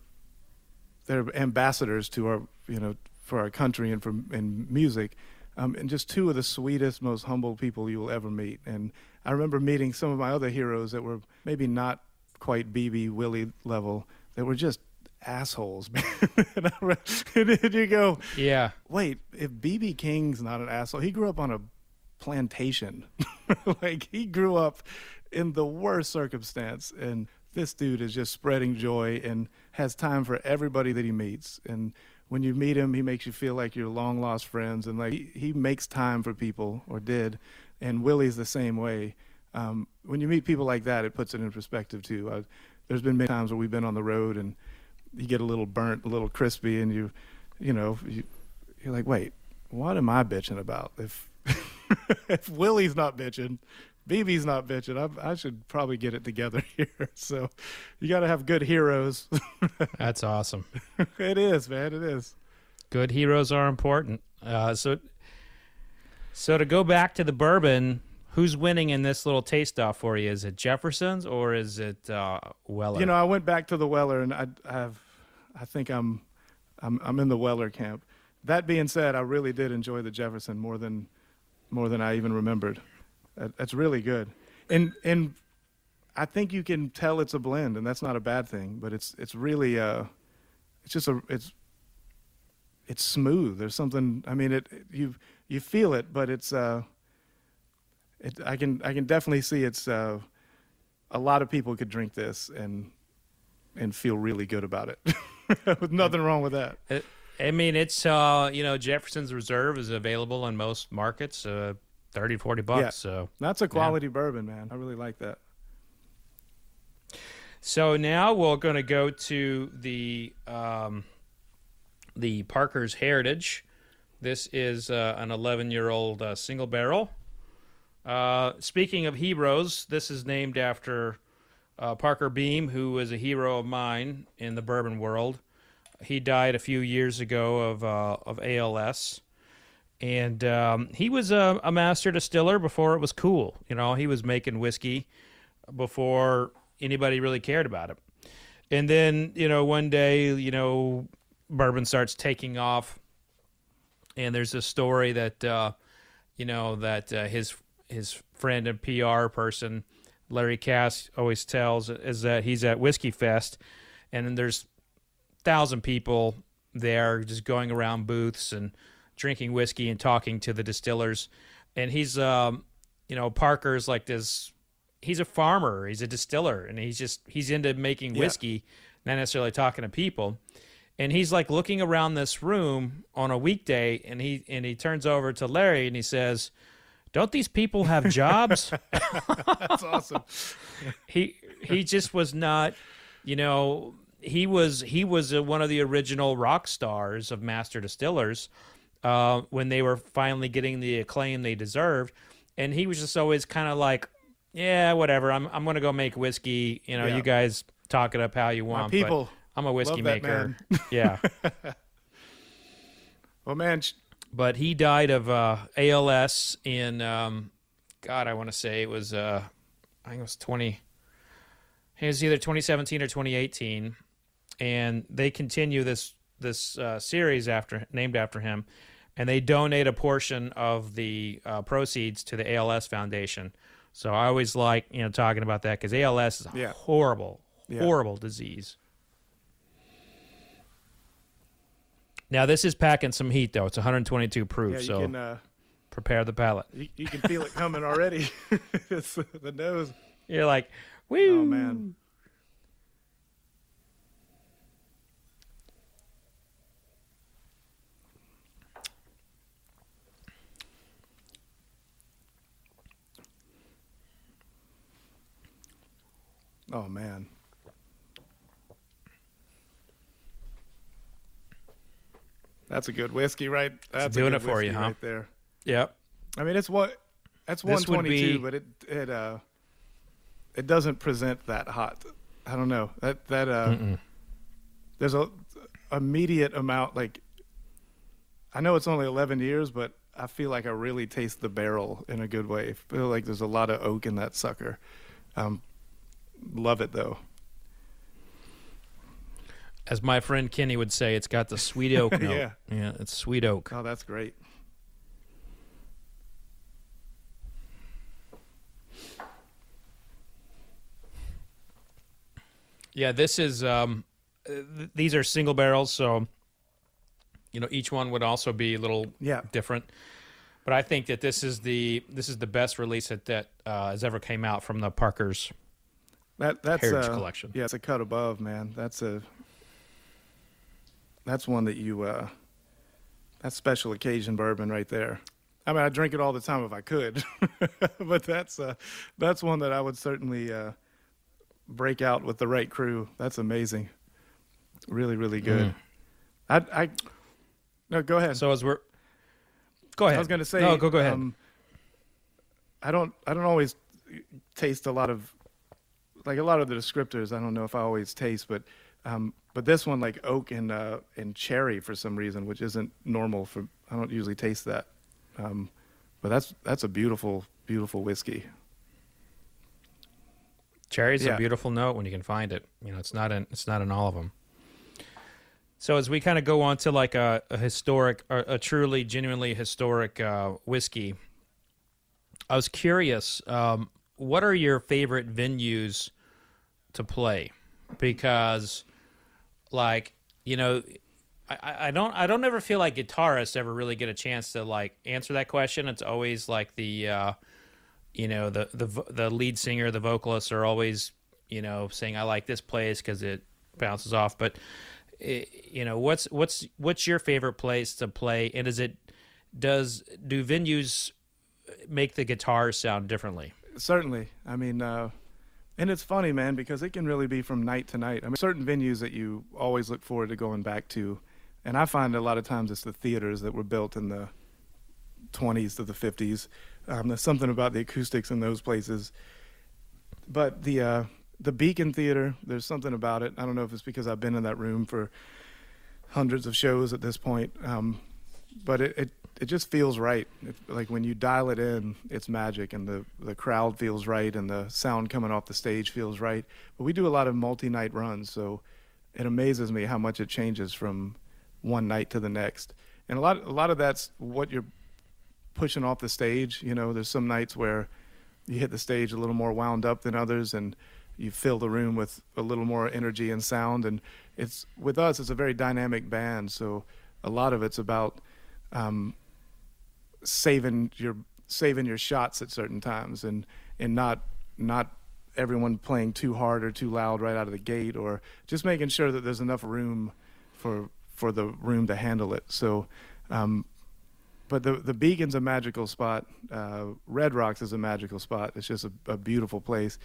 they're ambassadors to our, you know, for our country and for in music, um, and just two of the sweetest, most humble people you will ever meet. And I remember meeting some of my other heroes that were maybe not quite BB Willie level, that were just assholes, *laughs* and, then you go, yeah. Wait, if BB King's not an asshole, he grew up on a plantation. *laughs* like he grew up in the worst circumstance, and this dude is just spreading joy and has time for everybody that he meets. And when you meet him, he makes you feel like you're long lost friends, and like he, he makes time for people, or did. And Willie's the same way. Um, when you meet people like that, it puts it in perspective too. Uh, there's been many times where we've been on the road and you get a little burnt, a little crispy, and you, you know, you, you're like, wait, what am I bitching about? If *laughs* if Willie's not bitching, BB's not bitching, I, I should probably get it together *laughs* here. So you got to have good heroes. *laughs* That's awesome. it is, man. It is. Good heroes are important. Uh, so, so to go back to the bourbon, who's winning in this little taste off for you? Is it Jefferson's or is it uh, Weller? You know, I went back to the Weller, and I have, I think I'm, I'm, I'm in the Weller camp. That being said, I really did enjoy the Jefferson more than, more than I even remembered. That's really good, and and I think you can tell it's a blend, and that's not a bad thing. But it's it's really uh, it's just a it's it's smooth. There's something. I mean, it you you feel it, but it's uh, it I can I can definitely see it's uh, a lot of people could drink this and and feel really good about it. *laughs* With nothing wrong with that. I mean, it's uh, you know Jefferson's Reserve is available in most markets, uh, 30, 40 bucks. Yeah. So That's a quality bourbon, man. I really like that. So now we're going to go to the um, the Parker's Heritage. This is uh, an 11 year old uh, single barrel. Uh, speaking of heroes, this is named after uh, Parker Beam, who is a hero of mine in the bourbon world. He died a few years ago of uh, of ALS, and um, he was a, a master distiller before it was cool. You know, he was making whiskey before anybody really cared about it. And then, you know, one day, you know, bourbon starts taking off, and there's a story that, uh, you know, that uh, his his friend and PR person, Larry Kass, always tells is that he's at Whiskey Fest, and then there's thousand people there just going around booths and drinking whiskey and talking to the distillers, and he's, um, you know, Parker's like this he's a farmer, he's a distiller, and he's just he's into making Yeah. whiskey, not necessarily talking to people. And he's like looking around this room on a weekday, and he and he turns over to Larry and he says, "Don't these people have jobs?" *laughs* *laughs* That's awesome. he he just was not, you know, he was he was uh one of the original rock stars of master distillers uh, when they were finally getting the acclaim they deserved, and he was just always kind of like, yeah, whatever. I'm I'm gonna go make whiskey. You know, Yeah. you guys talk it up how you My want. but people. I'm a whiskey maker. *laughs* yeah. *laughs* Well, man, but he died of uh, ALS in um, God, I want to say it was uh, I think it was twenty. It was either 2017 or 2018, and they continue this this uh, series after named after him, and they donate a portion of the uh, proceeds to the ALS Foundation. So I always like you know talking about that because ALS is a Yeah. horrible, Yeah. horrible disease. Now this is packing some heat though. It's 122 proof, yeah, you so can uh, prepare the palate. you, you can feel it coming already. *laughs* it's the nose. You're like, woo. Oh man. Oh man. That's a good whiskey, right? That's doing good it for you, huh? Right there. Yep. I mean, it's what that's This 122, be- but it it uh it doesn't present that hot. I don't know that that uh there's a immediate amount like I know it's only 11 years, but I feel like I really taste the barrel in a good way. I feel like there's a lot of oak in that sucker. Um, love it though. As my friend Kenny would say, it's got the sweet oak *laughs* note. Yeah. Yeah, it's sweet oak. Oh, that's great. Yeah, this is um th- these are single barrels, so you know, each one would also be a little Yeah. different. But I think that this is the this is the best release that that uh, has ever came out from the Parkers. That that's Heritage uh, Collection. Yeah, it's a cut above, man. That's a that's one that you uh that's special occasion bourbon right there. I mean, I drink it all the time if I could, *laughs* but that's uh that's one that I would certainly uh break out with the right crew. That's amazing. Really, really good. I I no, go ahead. Mm. So as we're go ahead, I was going to say. no, go go ahead. Um, I don't. I don't always taste a lot of, like a lot of the descriptors. I don't know if I always taste, but, um, but this one like oak and uh, and cherry for some reason, which isn't normal for. I don't usually taste that, um, but that's that's a beautiful, beautiful whiskey. Cherry's Yeah. a beautiful note when you can find it. You know, it's not in it's not in all of them. So as we kind of go on to like a, a historic, or a truly, genuinely historic uh, whiskey, I was curious. Um, what are your favorite venues to play? Because, like, you know, I, I don't I don't ever feel like guitarists ever really get a chance to like answer that question. It's always like the, uh, you know, the the the lead singer, the vocalists are always, you know, saying I like this place because it bounces off. But, it, you know, what's what's what's your favorite place to play? And is it does do venues make the guitar sound differently? Certainly. I mean, uh, and it's funny, man, because it can really be from night to night. I mean, certain venues that you always look forward to going back to, and I find a lot of times it's the theaters that were built in the 20s to the 50s. Um, there's something about the acoustics in those places. But the uh, the Beacon Theater, there's something about it. I don't know if it's because I've been in that room for hundreds of shows at this point, um, but it, it it just feels right. It, like when you dial it in, it's magic, and the the crowd feels right, and the sound coming off the stage feels right. But we do a lot of multi-night runs, so it amazes me how much it changes from one night to the next. And a lot a lot of that's what you're pushing off the stage. You know, there's some nights where you hit the stage a little more wound up than others, and you fill the room with a little more energy and sound. And it's with us, it's a very dynamic band, so a lot of it's about um, saving your saving your shots at certain times and and not not everyone playing too hard or too loud right out of the gate or just making sure that there's enough room for for the room to handle it. So um, but the the beacon's a magical spot. Uh, red rocks is a magical spot. It's just a, a beautiful place.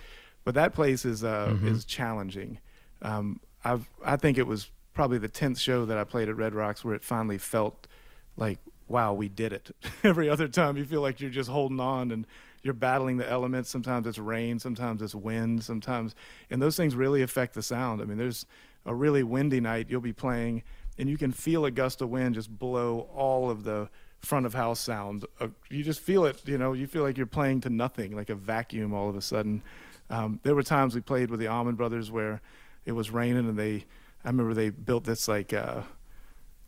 But that place is uh, mm-hmm. is challenging. Um, I've I think it was probably the 10th show that I played at Red Rocks where it finally felt like wow, we did it. *laughs* Every other time you feel like you're just holding on and you're battling the elements. Sometimes it's rain, sometimes it's wind, sometimes, and those things really affect the sound. I mean, there's a really windy night, you'll be playing, and you can feel a gust of wind just blow all of the front of house sound. Uh, you just feel it, you know, you feel like you're playing to nothing, like a vacuum all of a sudden. Um, there were times we played with the Allman Brothers where it was raining and they, I remember they built this like, uh,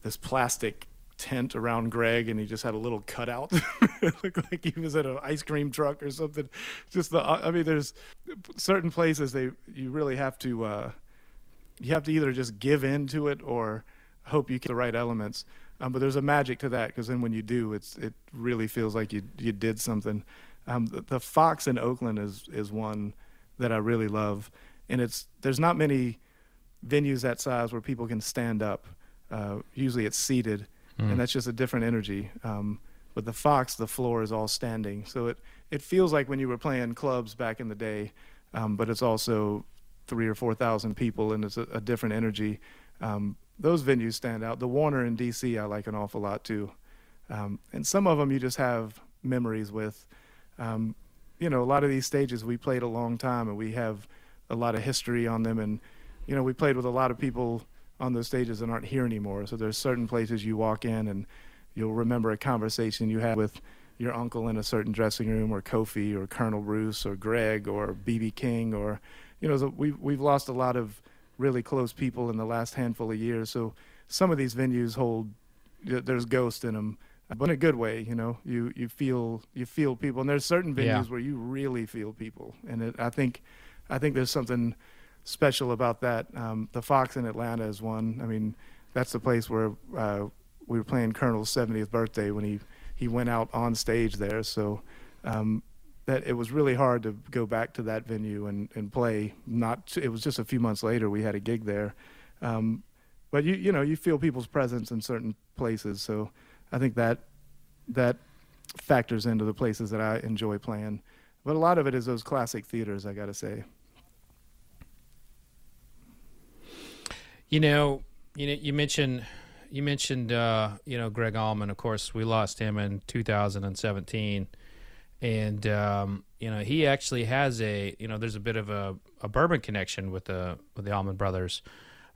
this plastic tent around Gregg, and he just had a little cutout. it *laughs* looked like he was at an ice cream truck or something. Just the, I mean, there's certain places they you really have to uh, you have to either just give in to it or hope you get the right elements. Um, but there's a magic to that because then when you do, it's it really feels like you you did something. Um, the, the Fox in Oakland is is one that I really love, and it's there's not many venues that size where people can stand up. Uh, usually it's seated, mm. and that's just a different energy. Um, with the Fox, the floor is all standing, so it it feels like when you were playing clubs back in the day, um, but it's also three or four thousand people, and it's a, a different energy. Um, those venues stand out. The Warner in D.C. I like an awful lot too, um, and some of them you just have memories with. Um, you know, a lot of these stages we played a long time, and we have a lot of history on them, and you know, we played with a lot of people on those stages that aren't here anymore. So there's certain places you walk in and you'll remember a conversation you had with your uncle in a certain dressing room, or Kofi, or Colonel Bruce, or Gregg, or BB King, or you know, so we've we've lost a lot of really close people in the last handful of years. So some of these venues hold there's ghosts in them, but in a good way. You know, you you feel you feel people, and there's certain venues yeah. where you really feel people, and it, I think I think there's something special about that. Um, the Fox in Atlanta is one. I mean, that's the place where uh, we were playing Colonel's 70th birthday when he, he went out on stage there. So um, that it was really hard to go back to that venue and, and play. Not it was just a few months later we had a gig there, um, but you you know you feel people's presence in certain places. So I think that that factors into the places that I enjoy playing. But a lot of it is those classic theaters, I got to say. You know, you know, you mentioned you mentioned uh, you know Gregg Allman. Of course, we lost him in 2017, and um, you know he actually has a you know there's a bit of a, a bourbon connection with the with the Allman Brothers.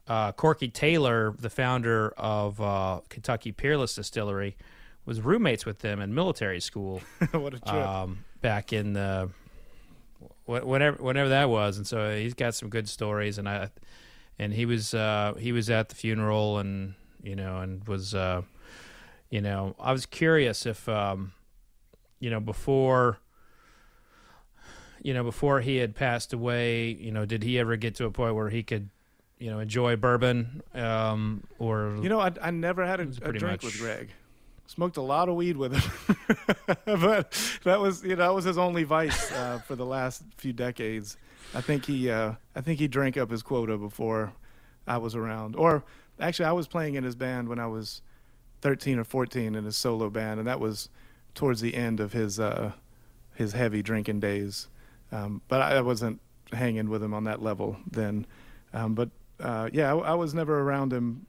Uh, Corky Taylor, the founder of uh, Kentucky Peerless Distillery, was roommates with them in military school. *laughs* what a trip! Um, back in the whatever whenever that was, and so he's got some good stories, and I and he was uh, he was at the funeral and you know and was uh, you know I was curious if um, you know before you know, before he had passed away, you know, did he ever get to a point where he could, you know, enjoy bourbon? Um, or You know, I, I never had a, a drink much- with Gregg. Smoked a lot of weed with him, *laughs* but that was you know that was his only vice uh, for the last few decades. I think he uh, I think he drank up his quota before I was around. Or actually, I was playing in his band when I was 13 or 14 in his solo band, and that was towards the end of his uh, his heavy drinking days. Um, but I, wasn't hanging with him on that level then. Um, but uh, yeah, I, I was never around him.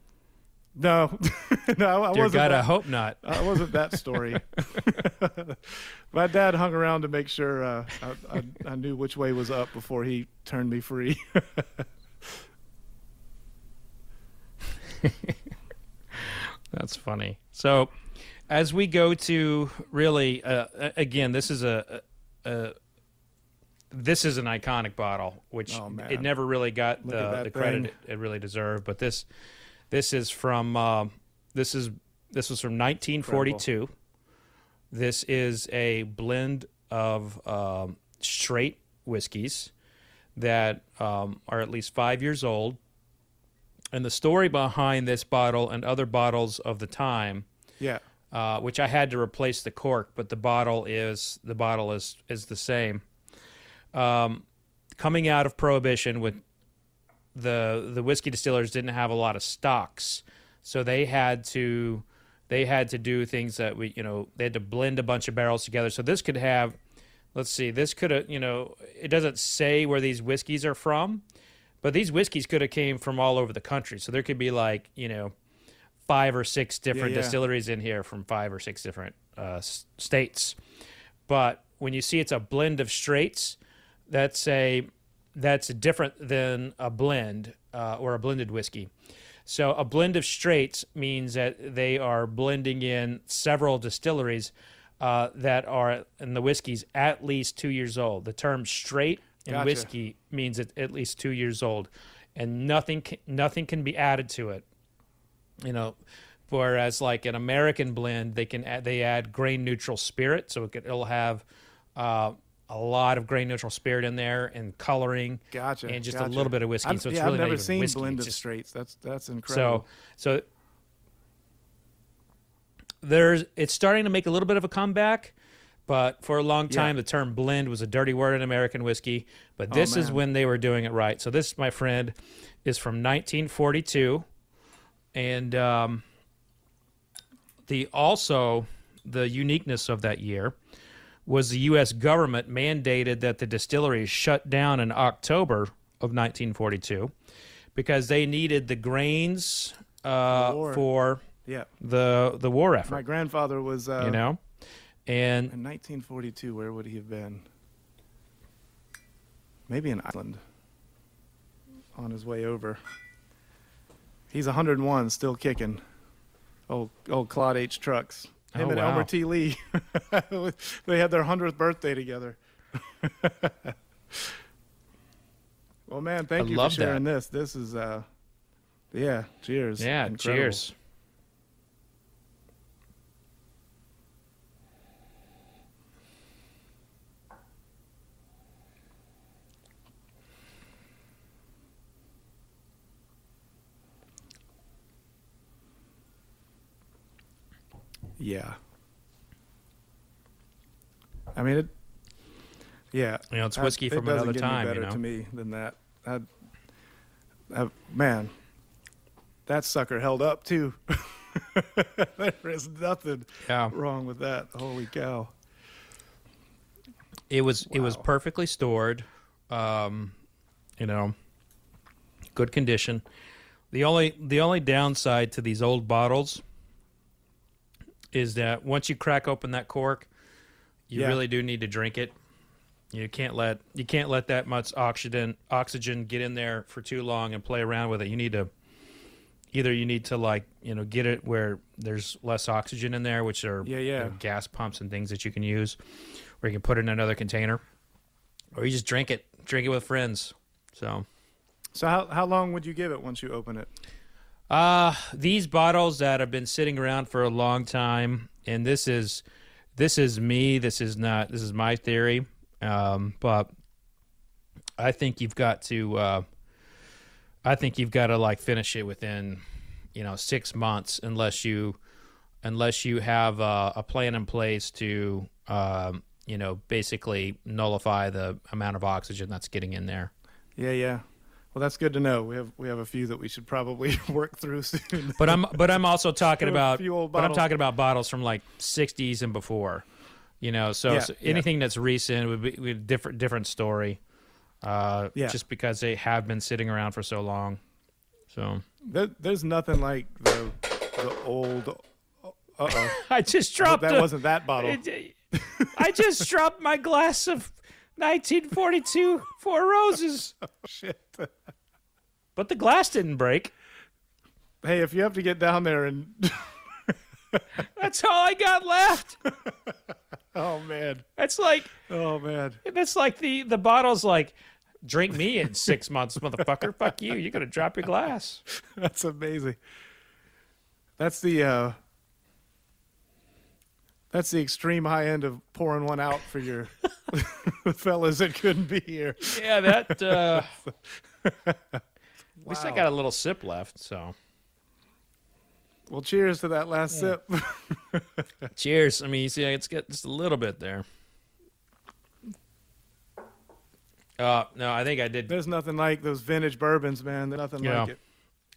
No, *laughs* no, I dear wasn't. God, I hope not. I wasn't that story. *laughs* My dad hung around to make sure uh, I, I, I knew which way was up before he turned me free. *laughs* That's funny. So, as we go to really, uh, again, this is a, a, a this is an iconic bottle, which Oh, it never really got Look the, the credit it, it really deserved. But this this is from uh, this is this was from 1942. This is a blend of um, straight whiskeys that um, are at least five years old. And the story behind this bottle and other bottles of the time, yeah, uh, which I had to replace the cork, but the bottle is the bottle is is the same. Um, coming out of Prohibition, with the the whiskey distillers didn't have a lot of stocks, so they had to they had to do things that we you know they had to blend a bunch of barrels together. So this could have, let's see, this could have you know it doesn't say where these whiskeys are from, but these whiskeys could have came from all over the country. So there could be like you know five or six different yeah. distilleries in here from five or six different uh, states. But when you see it's a blend of straights, that's a that's different than a blend uh, or a blended whiskey. So a blend of straights means that they are blending in several distilleries uh, that are in the whiskeys at least two years old. The term straight in Gotcha. whiskey means it at least two years old, and nothing can, nothing can be added to it. You know, whereas like an American blend, they can add, they add grain neutral spirit, so it could, it'll have uh, a lot of grain neutral spirit in there and coloring, gotcha. and just gotcha. a little bit of whiskey. I've, so it's yeah, really I've not never seen whiskey. blend it's of just- straights. That's that's incredible. so, so there's it's starting to make a little bit of a comeback, but for a long time the term blend was a dirty word in American whiskey. But this is when they were doing it right. So this, my friend, is from 1942, and um, the also the uniqueness of that year was the U.S. government mandated that the distilleries shut down in October of 1942 because they needed the grains uh, war. for yeah, the the war effort. my grandfather was uh, you know, and in 1942. Where would he have been? Maybe in Ireland. On his way over. He's 101, still kicking. Old old Claude H. Trucks. Him Oh, and wow. Elmer T. Lee. *laughs* they had their 100th birthday together. *laughs* well, man, thank I you love for sharing this. This is, uh, yeah, cheers. yeah, Incredible. cheers. Yeah. I mean, it. Yeah. You know, it's I- whiskey it from doesn't another get any time. You better know, to me than that. I, I, man, that sucker held up too. *laughs* there is nothing yeah. wrong with that. Holy cow! It was it was perfectly stored. Um, you know, good condition. The only the only downside to these old bottles is that once you crack open that cork, you Yeah. really do need to drink it. You can't let you can't let that much oxygen oxygen get in there for too long and play around with it. You need to either you need to like you know get it where there's less oxygen in there, which are Yeah, you yeah. know, gas pumps and things that you can use, or you can put it in another container, or you just drink it, drink it with friends. So. So how how long would you give it once you open it? Uh these bottles that have been sitting around for a long time, and this is this is me. This is not this is my theory. Um, but I think you've got to. Uh, I think you've got to like finish it within, you know, six months, unless you, unless you have uh, a plan in place to, um, you know, basically nullify the amount of oxygen that's getting in there. Yeah, yeah. Well, that's good to know. We have we have a few that we should probably *laughs* work through soon. But I'm but I'm also talking about but I'm bottles. talking about bottles from like 60s and before. You know, so, Yeah, so yeah. anything that's recent would be, would be a different different story. Uh, Yeah. just because they have been sitting around for so long. So there, there's nothing like the the old. Uh oh, *laughs* I just dropped that a- wasn't that bottle. It- *laughs* I just dropped my glass of 1942 Four Roses, *laughs* Shit. but the glass didn't break. Hey, if you have to get down there and *laughs* That's all I got left. *laughs* oh man, That's like oh man, that's like the the bottle's like drink me in six months, motherfucker. Fuck you. You're gonna drop your glass. that's amazing. That's the uh that's the extreme high end of pouring one out for your *laughs* fellas that couldn't be here. Yeah, that. Uh, *laughs* At least I got a little sip left. So Well, cheers to that last sip. *laughs* cheers. I mean, you see, it's got just a little bit there. Uh, no, I think I did. There's nothing like those vintage bourbons, man. There's nothing Yeah. like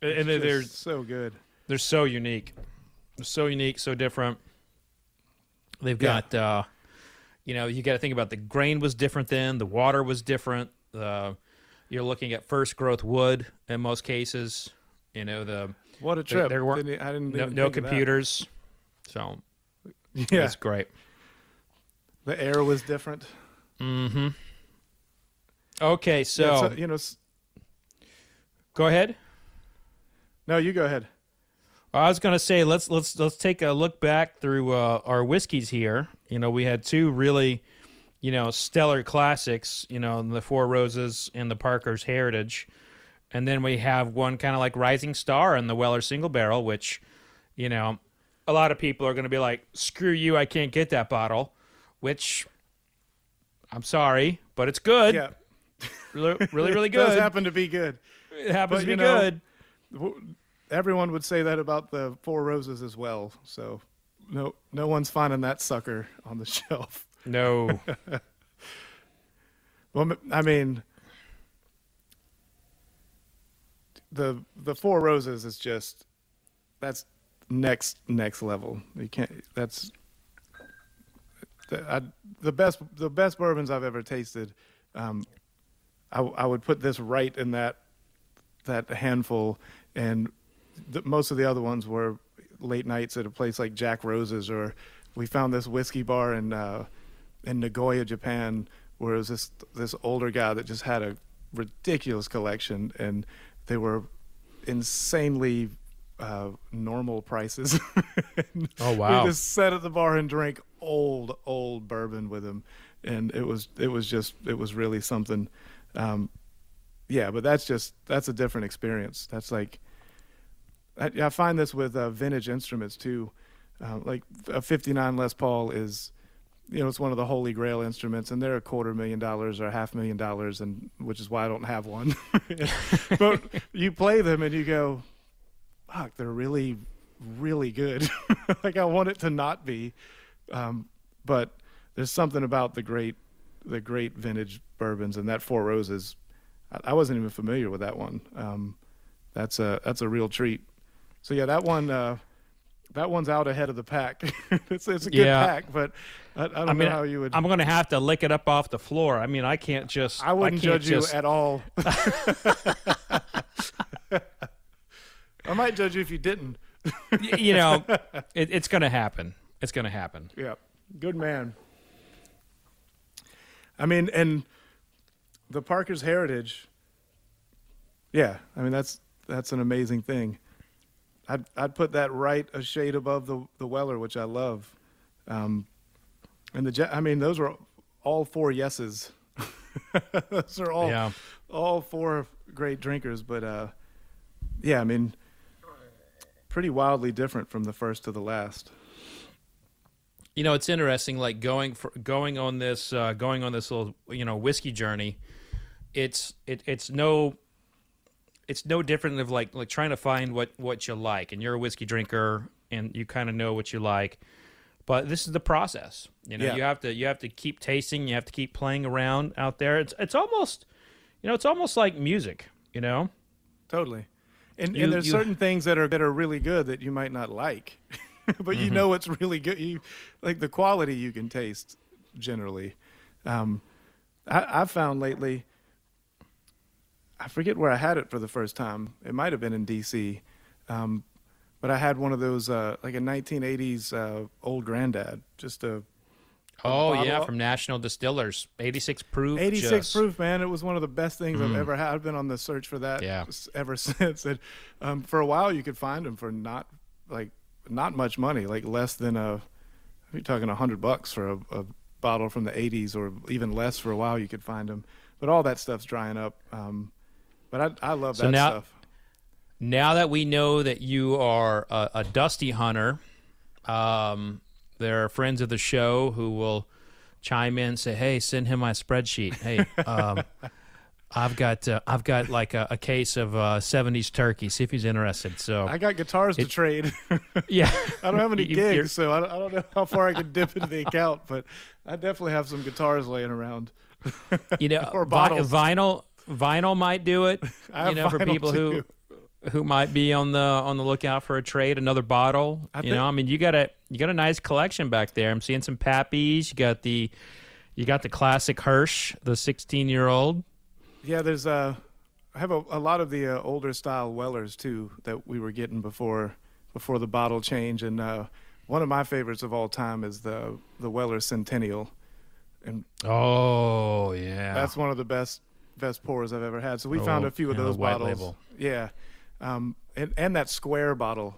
it. And they're so good. they're so unique. They're so unique, so different. They've Yeah. got, uh, you know, you got to think about the grain was different then, the water was different. Uh, you're looking at first growth wood in most cases. You know, the What a trip. there weren't- Didn't- I didn't no, no think of that. computers. So Yeah, it's great. the air was different. Mm-hmm. Okay, Yeah, so so, you know, go ahead. no, you go ahead. I was gonna say let's let's let's take a look back through uh, our whiskeys here. You know, we had two really, you know, stellar classics. You know, the Four Roses and the Parker's Heritage, and then we have one kind of like Rising Star and the Weller Single Barrel, which, you know, a lot of people are gonna be like, "Screw you, I can't get that bottle," which. I'm sorry, but it's good. Yeah, Really, really, really *laughs* it does happen to be good. It happens but, to be you know- good. Everyone would say that about the Four Roses as well. So, no, no one's finding that sucker on the *laughs* shelf. No. *laughs* Well, I mean, the the Four Roses is just that's next next level. You can't. That's the, I, the best the best bourbons I've ever tasted. Um, I, I would put this right in that that handful, and the, most of the other ones were late nights at a place like Jack Rose's, or we found this whiskey bar in uh, in Nagoya, Japan, where it was this this older guy that just had a ridiculous collection, and they were insanely uh, normal prices. *laughs* Oh, wow. We just sat at the bar and drank old old bourbon with him, and it was it was just it was really something. Um, yeah, but that's just that's a different experience. That's like I, I find this with uh, vintage instruments too. Uh, like a '59 Les Paul is, you know, it's one of the holy grail instruments, and they're a quarter million dollars or a half million dollars, and which is why I don't have one. *laughs* but you play them and you go, "Fuck, they're really, really good." *laughs* like I want it to not be, um, but there's something about the great, the great vintage bourbons, and that Four Roses. I, I wasn't even familiar with that one. Um, that's a that's a real treat. So yeah, that one uh, that one's out ahead of the pack. *laughs* it's it's a good Yeah. pack, but I, I don't I mean, know how you would. I'm gonna have to lick it up off the floor. I mean, I can't just. I wouldn't can't judge just, you at all. *laughs* *laughs* I might judge you if you didn't. you know, it, it's gonna happen. It's gonna happen. Yeah, good man. I mean, and the Parker's heritage. Yeah, I mean that's that's an amazing thing. I'd I'd put that right a shade above the the Weller, which I love. Um, and the I mean those were all four yeses. *laughs* those are all Yeah. all four great drinkers, but uh, yeah, I mean, pretty wildly different from the first to the last. You know, it's interesting. Like going for going on this uh, going on this little you know whiskey journey. it's it, it's no it's no different of like like trying to find what what you like and you're a whiskey drinker and you kind of know what you like but this is the process you know Yeah. you have to you have to keep tasting you have to keep playing around out there it's it's almost you know it's almost like music you know Totally. And, You- and there's you- certain things that are that are really good that you might not like, *laughs* but Mm-hmm. you know it's really good. You like the quality you can taste generally. Um, I, I've found lately. I forget where I had it for the first time. It might have been in D.C., um, but I had one of those uh, like a 1980s uh, old granddad, just a oh yeah from national distillers 86 proof 86 just- proof, man. It was one of the best things I've ever had. I've been on the search for that Yeah. ever *laughs* since. And um, for a while, you could find them for not like not much money, like less than a. You're talking a hundred bucks for a, a bottle from the 80s, or even less for a while. You could find them, but all that stuff's drying up. Um, but I, I love So that now- stuff. now that we know that you are a, a dusty hunter, um, there are friends of the show who will chime in and say, "Hey, send him my spreadsheet. Hey, um, *laughs* I've got uh, I've got like a, a case of uh, '70s turkey. See if he's interested." So I got guitars to trade. *laughs* yeah, *laughs* I don't have any gigs, so I don't, I don't know how far I can dip into the account, but I definitely have some guitars laying around. you know, Or bottles. vinyl vinyl might do it. *laughs* I you have know, for vinyl, people who too. who might be on the on the lookout for a trade, another bottle. I you think- know, I mean, you got a you got a nice collection back there. I'm seeing some Pappies. You got the you got the classic Hirsch, the 16 year old. Yeah, there's uh, I have a, a lot of the uh, older style Wellers too that we were getting before before the bottle change, and uh, one of my favorites of all time is the the Weller Centennial, and Oh yeah, that's one of the best best pours I've ever had. So we found Oh, a few of those bottles. label. Yeah, um, and and that square bottle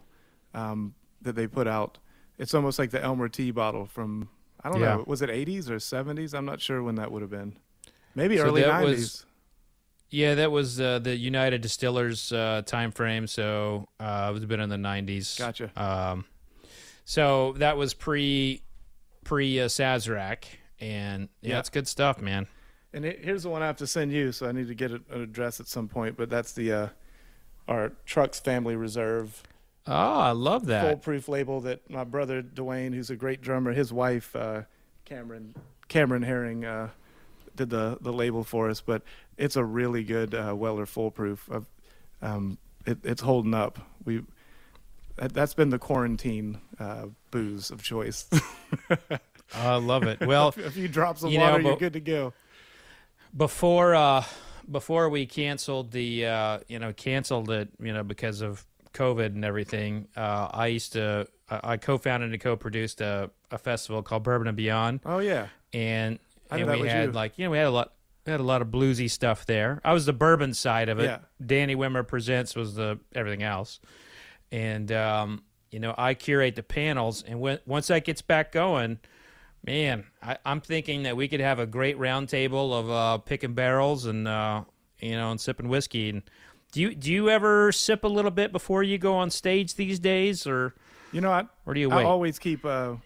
um, that they put out. It's almost like the Elmer T bottle from I don't Yeah. know, was it 80s or 70s? I'm not sure when that would have been. Maybe So early 90s. was- yeah. That was uh, the United Distillers uh, time frame. So uh, it was a bit in the 90s. Gotcha. Um, so that was pre pre uh, Sazerac, and yeah, Yeah. it's good stuff, man. And it, here's the one I have to send you, so I need to get it, an address at some point. But that's the uh, our Trucks Family Reserve Oh, I love that. Full Proof label that my brother Duane, who's a great drummer, his wife uh, Cameron Cameron Herring uh, did the the label for us. But it's a really good uh, Weller Full Proof. Um, it, it's holding up. We that, that's been the quarantine uh, booze of choice. *laughs* I love it. Well, *laughs* a few drops of you know, water, you're good to go. Before uh before we canceled the uh you know canceled it you know because of covid and everything uh i used to i, co-founded and co-produced a, a festival called bourbon and beyond. Oh yeah, and and we had you. like you know we had a lot we had a lot of bluesy stuff there. I was the bourbon side of it. Yeah. danny wimmer presents was the everything else. And um you know i curate the panels and when once that gets back going Man, I, I'm thinking that we could have a great round table of uh, picking barrels and uh, you know and sipping whiskey. And do you do you ever sip a little bit before you go on stage these days, or you know I or do you Wait? I always keep. Uh,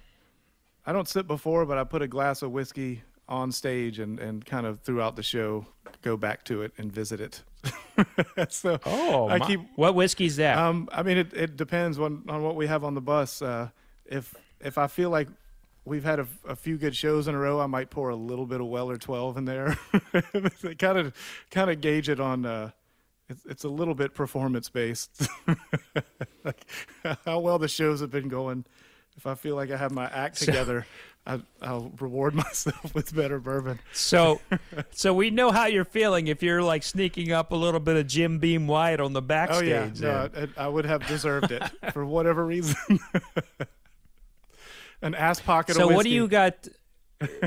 I don't sip before, but I put a glass of whiskey on stage and, and kind of throughout the show go back to it and visit it. *laughs* so oh, I my- keep. what whiskey's that? Um, I mean, it, it depends on, on what we have on the bus. Uh, if if I feel like we've had a, a few good shows in a row, I might pour a little bit of Weller 12 in there. kind of kind of gauge it on. Uh, it's it's a little bit performance based, *laughs* like how well the shows have been going. If I feel like I have my act together, I, I'll reward *laughs* myself with better bourbon. so, *laughs* so we know how you're feeling if you're like sneaking up a little bit of Jim Beam White on the backstage. Oh yeah, no. I, I would have deserved it for whatever reason. An ass pocket. So of what do you got?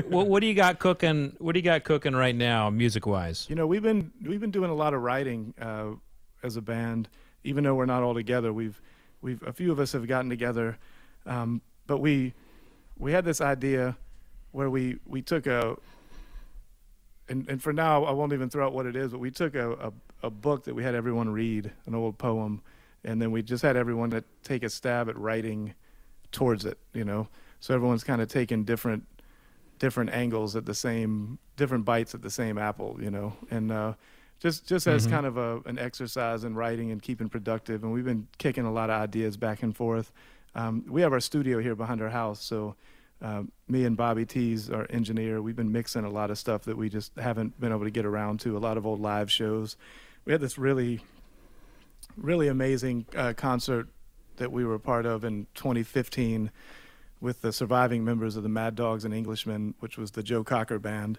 what, what do you got cooking? What do you got cooking right now, music wise? You know, we've been we've been doing a lot of writing uh, as a band, even though we're not all together. We've we've a few of us have gotten together, um, but we we had this idea where we we took a and and for now I won't even throw out what it is, but we took a a, a book that we had everyone read, an old poem, and then we just had everyone to take a stab at writing towards it. You know, so everyone's kind of taken different different angles at the same different bites at the same apple, you know, and uh, just just as Mhm. kind of a an exercise in writing and keeping productive. And we've been kicking a lot of ideas back and forth. Um, we have our studio here behind our house, so. Um, me and Bobby Tis, our engineer, we've been mixing a lot of stuff that we just haven't been able to get around to. A lot of old live shows. We had this really, really amazing uh, concert that we were a part of in 2015 with the surviving members of the Mad Dogs and Englishmen, which was the Joe Cocker band.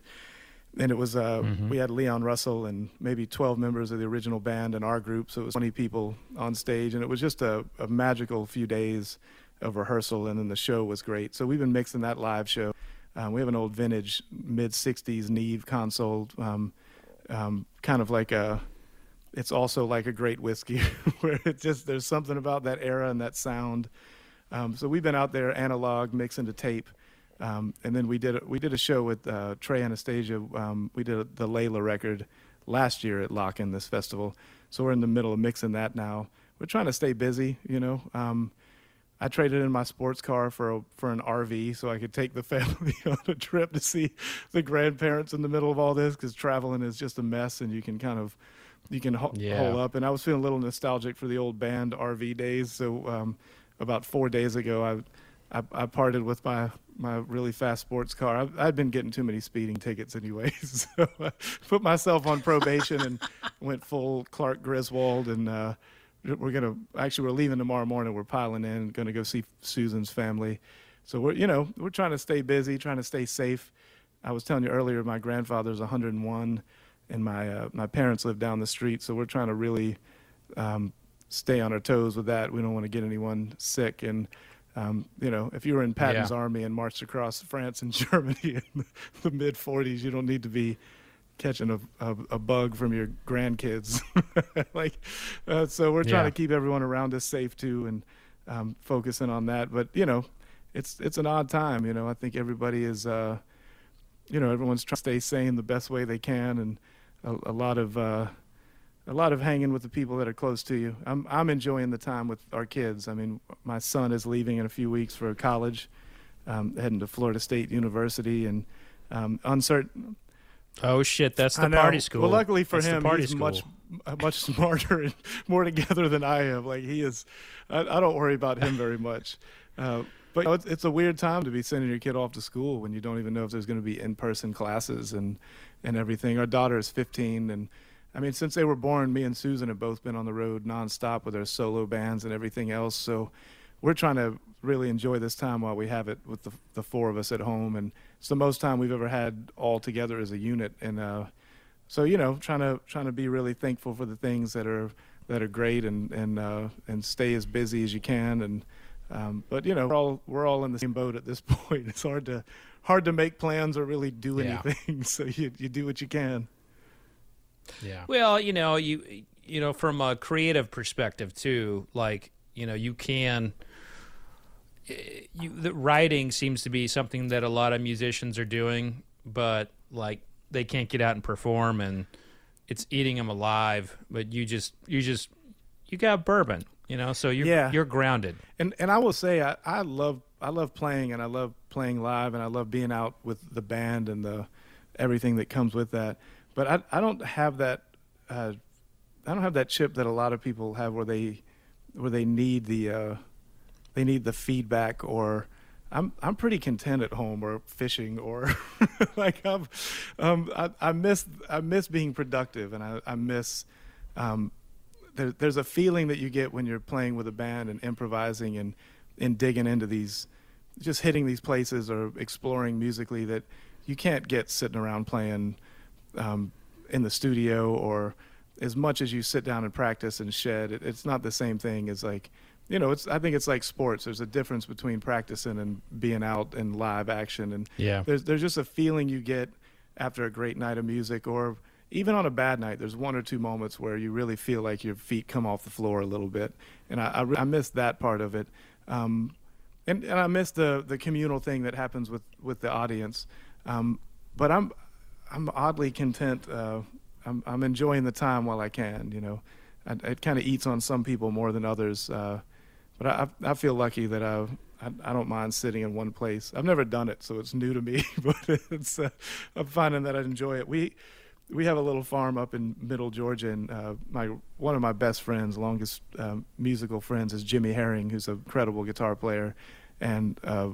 And it was uh, Mhm. we had Leon Russell and maybe 12 members of the original band in our group, so it was 20 people on stage, and it was just a, a magical few days of rehearsal, and then the show was great. So we've been mixing that live show. Uh, we have an old vintage mid 60s Neve console, um, um, kind of like a. It's also like a great whiskey, *laughs* where it just there's something about that era and that sound. Um, so we've been out there analog mixing to tape, um, and then we did a, we did a show with uh, Trey Anastasio. Um, we did a, the Layla record last year at LOCKN' this festival. So we're in the middle of mixing that now. We're trying to stay busy, you know. Um, I traded in my sports car for a, for an RV so I could take the *laughs* family on a trip to see the grandparents in the middle of all this because traveling is just a mess and you can kind of you can ho- Yeah. hole up. And I was feeling a little nostalgic for the old band RV days. So um, about four days ago, I, I I parted with my my really fast sports car. I've, I'd been getting too many speeding tickets anyway, *laughs* so I put myself on probation and went full Clark Griswold and. Uh, we're gonna actually we're leaving tomorrow morning. We're piling in, gonna go see Susan's family. So we're you know we're trying to stay busy, trying to stay safe. I was telling you earlier, my grandfather's 101, and my uh, my parents live down the street. So we're trying to really um, stay on our toes with that. We don't want to get anyone sick. And um, you know, if you were in Patton's Yeah. army and marched across France and *laughs* Germany in the, the mid 40s, you don't need to be catching a, a, a bug from your grandkids. *laughs* like, uh, so we're trying Yeah. to keep everyone around us safe too, and um, focusing on that. But you know, it's it's an odd time. You know, I think everybody is, uh, you know, everyone's trying to stay sane the best way they can, and a, a lot of. Uh, a lot of hanging with the people that are close to you. I'm I'm enjoying the time with our kids. I mean, my son is leaving in a few weeks for college, um, heading to Florida State University, and um, uncertain. Oh shit, that's the party school. Well, luckily for That's him, he's school. much uh, much *laughs* smarter and more together than I am. Like he is, I, I don't worry about him very much. Uh, but you know, it's, it's a weird time to be sending your kid off to school when you don't even know if there's going to be in-person classes and and everything. Our daughter is 15, and I mean, since they were born, me and Susan have both been on the road nonstop with our solo bands and everything else. So we're trying to really enjoy this time while we have it with the, the four of us at home. And it's the most time we've ever had all together as a unit. And uh, so, you know, trying to trying to be really thankful for the things that are that are great and and uh, and stay as busy as you can. And um, but you know, we're all we're all in the same boat at this *laughs* point. It's hard to hard to make plans or really do Yeah. anything. *laughs* so you you do what you can. Yeah. Well, you know, you you know, from a creative perspective too, like you know, you can. eh, You the writing seems to be something that a lot of musicians are doing, but like they can't get out and perform, and it's eating them alive. But you just you just you got bourbon, you know, so you're Yeah. you're grounded. And and I will say I, I love I love playing and I love playing live and I love being out with the band and the everything that comes with that. But I I don't have that uh, I don't have that chip that a lot of people have where they where they need the uh, they need the feedback or I'm I'm pretty content at home or fishing or *laughs* like I'm um I, I miss I miss being productive and I, I miss um there, there's a feeling that you get when you're playing with a band and improvising and and digging into these just hitting these places or exploring musically that you can't get sitting around playing um, in the studio or as much as you sit down and practice and shed it, it's not the same thing as like you know it's i think it's like sports. There's a difference between practicing and being out in live action. And Yeah. there's there's just a feeling you get after a great night of music or even on a bad night there's one or two moments where you really feel like your feet come off the floor a little bit. And i i, I miss that part of it. Um, and and i miss the the communal thing that happens with with the audience. Um, but i'm i'm oddly content uh, I'm, I'm enjoying the time while I can. You know, I, it kind of eats on some people more than others. Uh, but I, I feel lucky that I I, I, don't mind sitting in one place. I've never done it, so it's new to me, *laughs* but it's uh, I'm finding that I enjoy it. We we have a little farm up in Middle Georgia, and uh, my one of my best friends, longest um, musical friends, is Jimmy Herring, who's an incredible guitar player, and uh,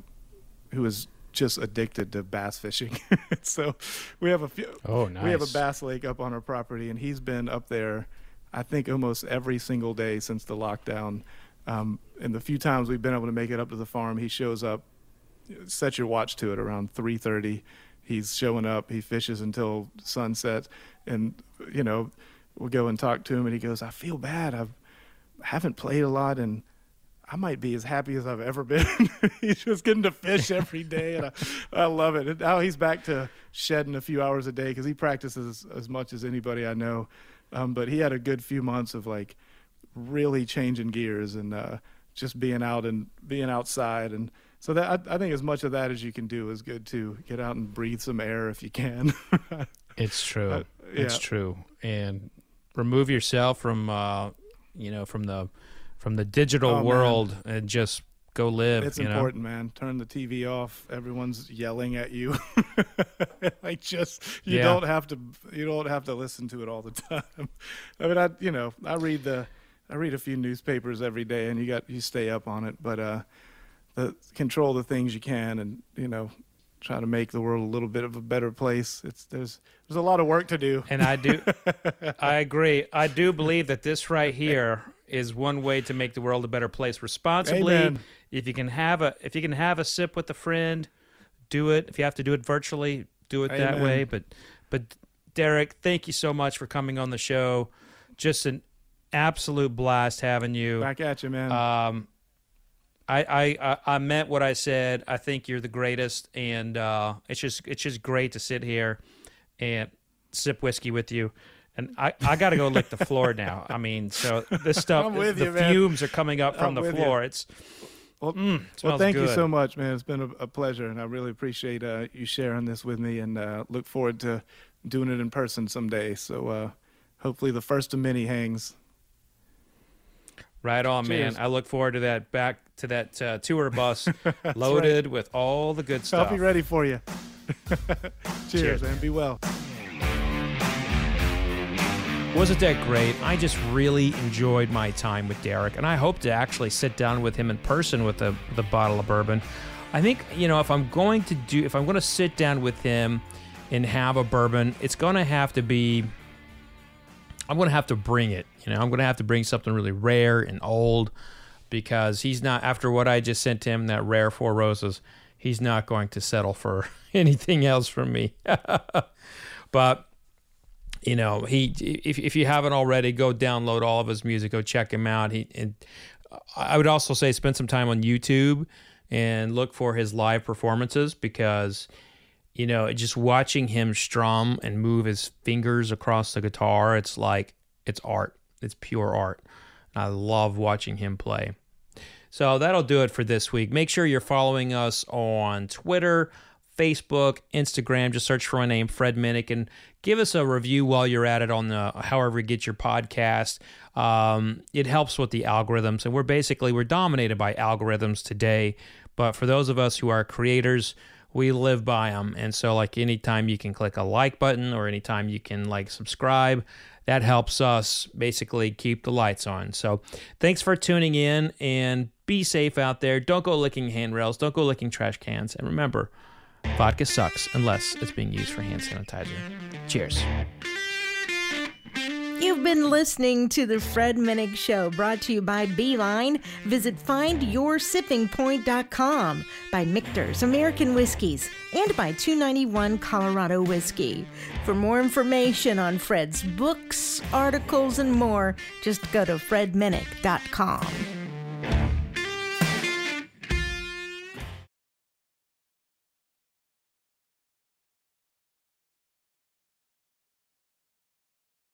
who is just addicted to bass fishing. *laughs* so we have a few. Oh, nice. We have a bass lake up on our property, and he's been up there, I think, almost every single day since the lockdown. Um, and the few times we've been able to make it up to the farm, he shows up. Set your watch to it around 3:30. He's showing up. He fishes until sunset, and you know, we'll go and talk to him, and he goes, "I feel bad. I've, I haven't played a lot, and I might be as happy as I've ever been. *laughs* he's just getting to fish every day, and I, I love it. And now he's back to shedding a few hours a day because he practices as much as anybody I know. Um, but he had a good few months of like really changing gears and uh, just being out and being outside. And so that I, I, think as much of that as you can do is good too. Get out and breathe some air if you can. *laughs* it's true. Uh, yeah. It's true. And remove yourself from, uh, you know, from the from the digital oh, world man. and just go live. It's important, know? man. Turn the TV off. Everyone's yelling at you. *laughs* like just you yeah. don't have to you don't have to listen to it all the *laughs* time. I mean, I you know I read the I read a few newspapers every day, and you got you stay up on it, but uh, the control the things you can, and you know try to make the world a little bit of a better place. It's there's there's a lot of work to do. And I do *laughs* I agree. I do believe that this right here is one way to make the world a better place responsibly. Amen. If you can have a if you can have a sip with a friend, do it. If you have to do it virtually, do it Amen. that way. But but Derek, thank you so much for coming on the show. Just an absolute blast having you. Back at you, man. Um, I, I I meant what I said. I think you're the greatest, and uh, it's just it's just great to sit here and sip whiskey with you and I, I got to go lick the floor now. I mean, so this stuff, the you, fumes are coming up from I'm the floor. You. It's well, mm, well thank good. you so much, man. It's been a, a pleasure, and I really appreciate uh, you sharing this with me, and uh, look forward to doing it in person someday. So uh, hopefully, the first of many hangs. Right on, Cheers. man. I look forward to that. Back to that uh, tour bus *laughs* loaded right. with all the good stuff. I'll be ready for you. *laughs* Cheers, Cheers, man. Be well. Wasn't that great? I just really enjoyed my time with Derek, and I hope to actually sit down with him in person with a, the bottle of bourbon. I think, you know, if I'm going to do, if I'm going to sit down with him and have a bourbon, it's going to have to be, I'm going to have to bring it. You know, I'm going to have to bring something really rare and old because he's not, after what I just sent him, that rare Four Roses, he's not going to settle for *laughs* anything else from me. *laughs* but you know he if, if you haven't already go download all of his music. Go check him out. He and i would also say spend some time on youtube and look for his live performances because you know just watching him strum and move his fingers across the guitar it's like it's art it's pure art i love watching him play so that'll do it for this week make sure you're following us on twitter Facebook, Instagram. Just search for my name, Fred Minnick, and give us a review while you're at it on the however you get your podcast. Um, it helps with the algorithms, and we're basically we're dominated by algorithms today. But for those of us who are creators, we live by them, and so like anytime you can click a like button or anytime you can like subscribe. That helps us basically keep the lights on. So, thanks for tuning in and be safe out there. Don't go licking handrails. Don't go licking trash cans. And remember, Vodka sucks unless it's being used for hand sanitizer. Cheers. You've been listening to the Fred Minnick Show, brought to you by Beeline. Visit findyoursippingpoint.com, by Michter's American Whiskies, and by 291 Colorado Whiskey. For more information on Fred's books, articles, and more, just go to fredminnick.com.